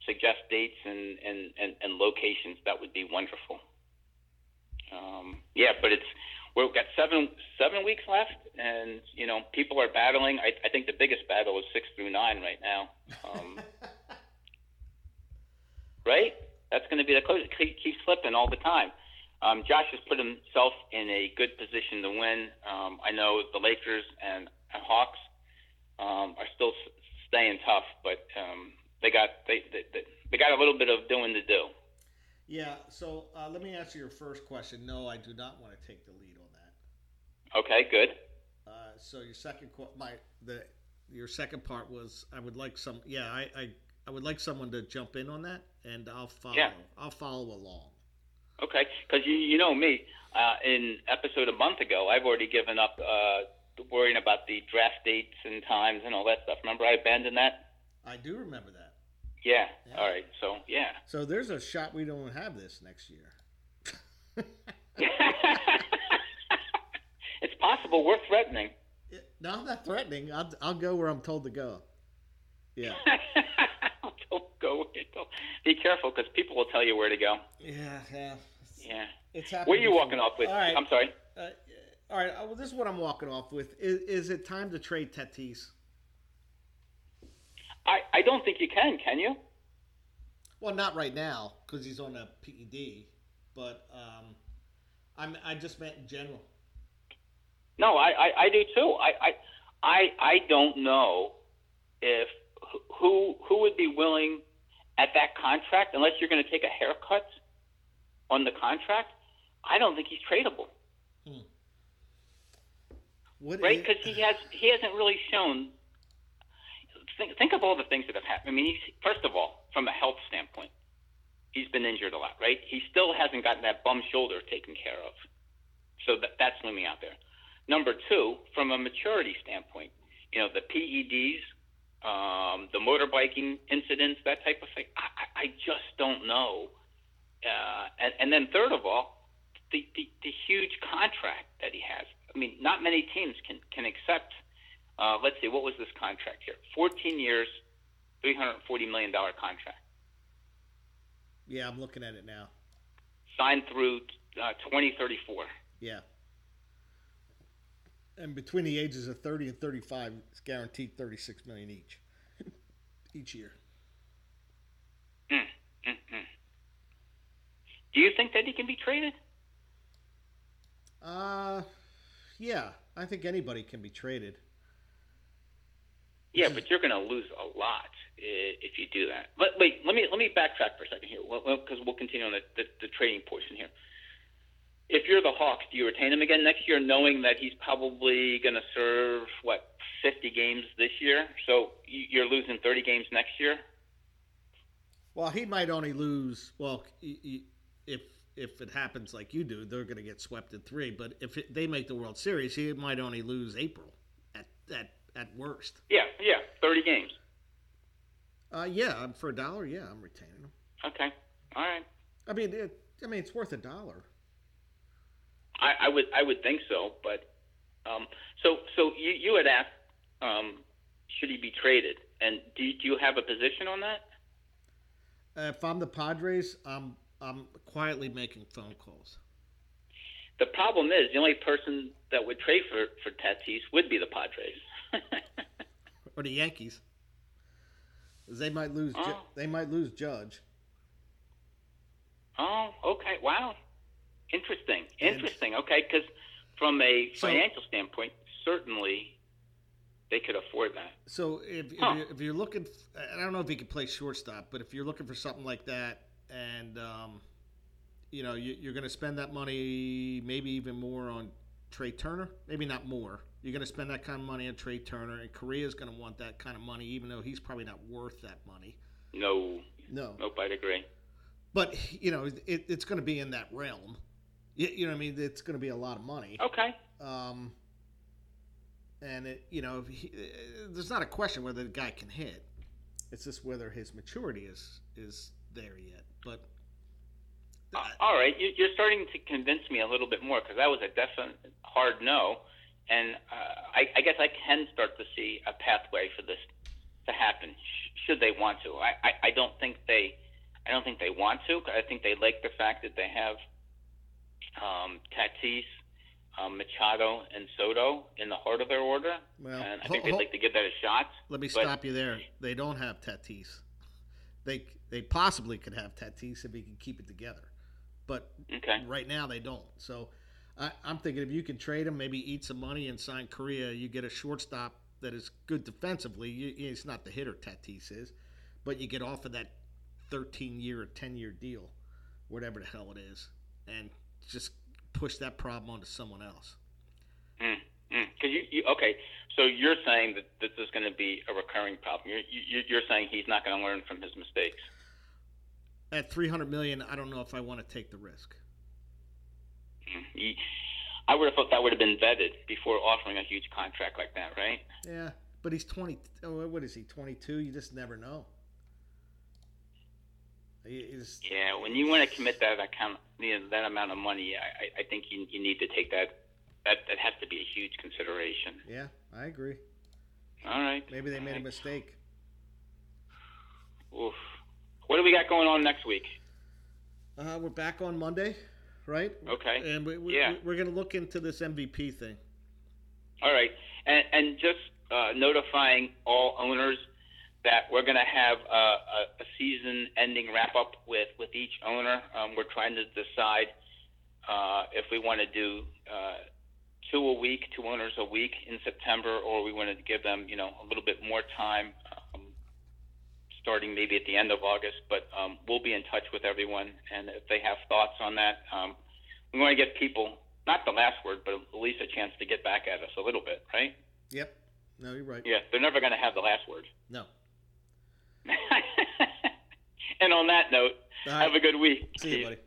suggest dates and, and, and, and locations, that would be wonderful. Um, yeah, but it's we've got seven seven weeks left, and you know people are battling. I, I think the biggest battle is six through nine right now. Um, [LAUGHS] right? That's going to be the close. Keep- keeps slipping all the time. Um, Josh has put himself in a good position to win. Um, I know the Lakers and, and Hawks um, are still s- staying tough, but um, they got they, they they they got a little bit of doing to do. Yeah. So uh, let me answer your first question. No, I do not want to take the lead on that. Okay, good. Uh, so your second my the your second part was I would like some yeah I, I I would like someone to jump in on that and I'll follow Yeah. I'll follow along. Okay, because you you know me. Uh, in episode a month ago, I've already given up uh, worrying about the draft dates and times and all that stuff. Remember, I abandoned that. I do remember that. Yeah. Yeah. All right. So yeah. So there's a shot we don't have this next year. [LAUGHS] it's possible. We're threatening. no, I'm not threatening. I'll I'll go where I'm told to go. Yeah. [LAUGHS] Don't go people be careful because people will tell you where to go. Yeah, yeah. Yeah. It's happened. What are you before. walking off with? All right. I'm sorry. Uh, all right. uh, Well, this is what I'm walking off with. Is, is it time to trade Tatis? I, I don't think you can. Can you? Well, not right now because he's on a PED, but um, I'm I just meant in general. No, I, I, I do too. I, I I I don't know if who who would be willing at that contract unless you're going to take a haircut on the contract. I don't think he's tradable, What right? Because he has he hasn't really shown. Think, think of all the things that have happened. I mean, he's, first of all, from a health standpoint, he's been injured a lot, right? He still hasn't gotten that bum shoulder taken care of, so that, that's looming out there. Number two, from a maturity standpoint, you know, the PEDs, um, the motorbiking incidents, that type of thing. I, I just don't know. Uh, and, and then third of all, the, the, the huge contract that he has. I mean, not many teams can, can accept, uh, let's see, what was this contract here? 14 years, $340 million contract, Yeah, I'm looking at it now. signed through uh, 2034. Yeah. And between the ages of 30 and 35, it's guaranteed 36 million each, [LAUGHS] each year. Mm, mm, mm. Do you think that he can be traded? Uh, yeah, I think anybody can be traded. Yeah, but you're going to lose a lot if you do that. But wait, let me let me backtrack for a second here, because we'll continue on the, the, the trading portion here. If you're the Hawks, do you retain him again next year, knowing that he's probably going to serve what 50 games this year? So you- you're losing 30 games next year. Well, he might only lose. Well, if if it happens like you do, they're going to get swept in three. But if it, they make the World Series, he might only lose April at at at worst. Yeah, yeah, 30 games. Uh, yeah, for a dollar, yeah, I'm retaining them. Okay, all right. I mean, it, I mean, it's worth a dollar. I, I would I would think so, but um, so so you you had asked um, should he be traded, and do you, do you have a position on that? Uh, if I'm the Padres, I'm I'm quietly making phone calls. The problem is the only person that would trade for for Tatis would be the Padres. [LAUGHS] or the Yankees. They might lose. Ju- Oh. they might lose Judge. oh, okay, wow, interesting, interesting. Okay, because from a So- financial standpoint, certainly they could afford that. So if if, you're, if you're looking, I don't know if he could play shortstop, but if you're looking for something like that, and um, you know you, you're going to spend that money, maybe even more on Trey Turner, maybe not more. You're going to spend that kind of money on Trey Turner, and Correa's going to want that kind of money, even though he's probably not worth that money. No, No, nope, I'd agree. but you know it, it's going to be in that realm. You, you know what I mean? It's going to be a lot of money. Okay, Um, and it, you know, he, there's not a question whether the guy can hit. It's just whether his maturity is is there yet. But Uh, all right, you're starting to convince me a little bit more because that was a definite hard no, and uh, I, I guess I can start to see a pathway for this to happen sh- should they want to. I, I, I don't think they, I don't think they want to. I think they like the fact that they have um, Tatis, um, Machado, and Soto in the heart of their order, Well, and I ho- think they'd ho- like to give that a shot. let me but- stop you there. They don't have Tatis. They they possibly could have Tatis if he can keep it together, but Okay. right now they don't. So I, I'm thinking if you can trade him, maybe eat some money and sign Correa, you get a shortstop that is good defensively. You, he's not the hitter Tatis is, but you get off of that 13 year or 10 year deal, whatever the hell it is, and just push that problem onto someone else. Mm, mm. You, you, okay, so you're saying that this is going to be a recurring problem. You're, you, you're saying he's not going to learn from his mistakes. At 300 million, I don't know if I want to take the risk. He, I would have thought that would have been vetted before offering a huge contract like that, right? Yeah, but he's 20. oh, What is he? 22? You just never know. Is- Yeah, when you want to commit that account, you know, that amount of money, I, I- think you, you need to take that. That that has to be a huge consideration. yeah, I agree. All right. Maybe they made a mistake. Oof. what do we got going on next week? Uh, we're back on Monday, right? Okay. And we, we, Yeah. we're going to look into this MVP thing. All right, and and just uh, notifying all owners that we're going to have a, a, a season-ending wrap-up with with each owner. Um, we're trying to decide uh, if we want to do uh, two a week, two owners a week in September, or we want to give them, you know, a little bit more time, starting maybe at the end of August. But um, we'll be in touch with everyone, and if they have thoughts on that, um, we want to get people not the last word, but at least a chance to get back at us a little bit, right? Yep. No, you're right. Yeah, they're never going to have the last word. No. [LAUGHS] and on that note, All have a good week. See you, buddy.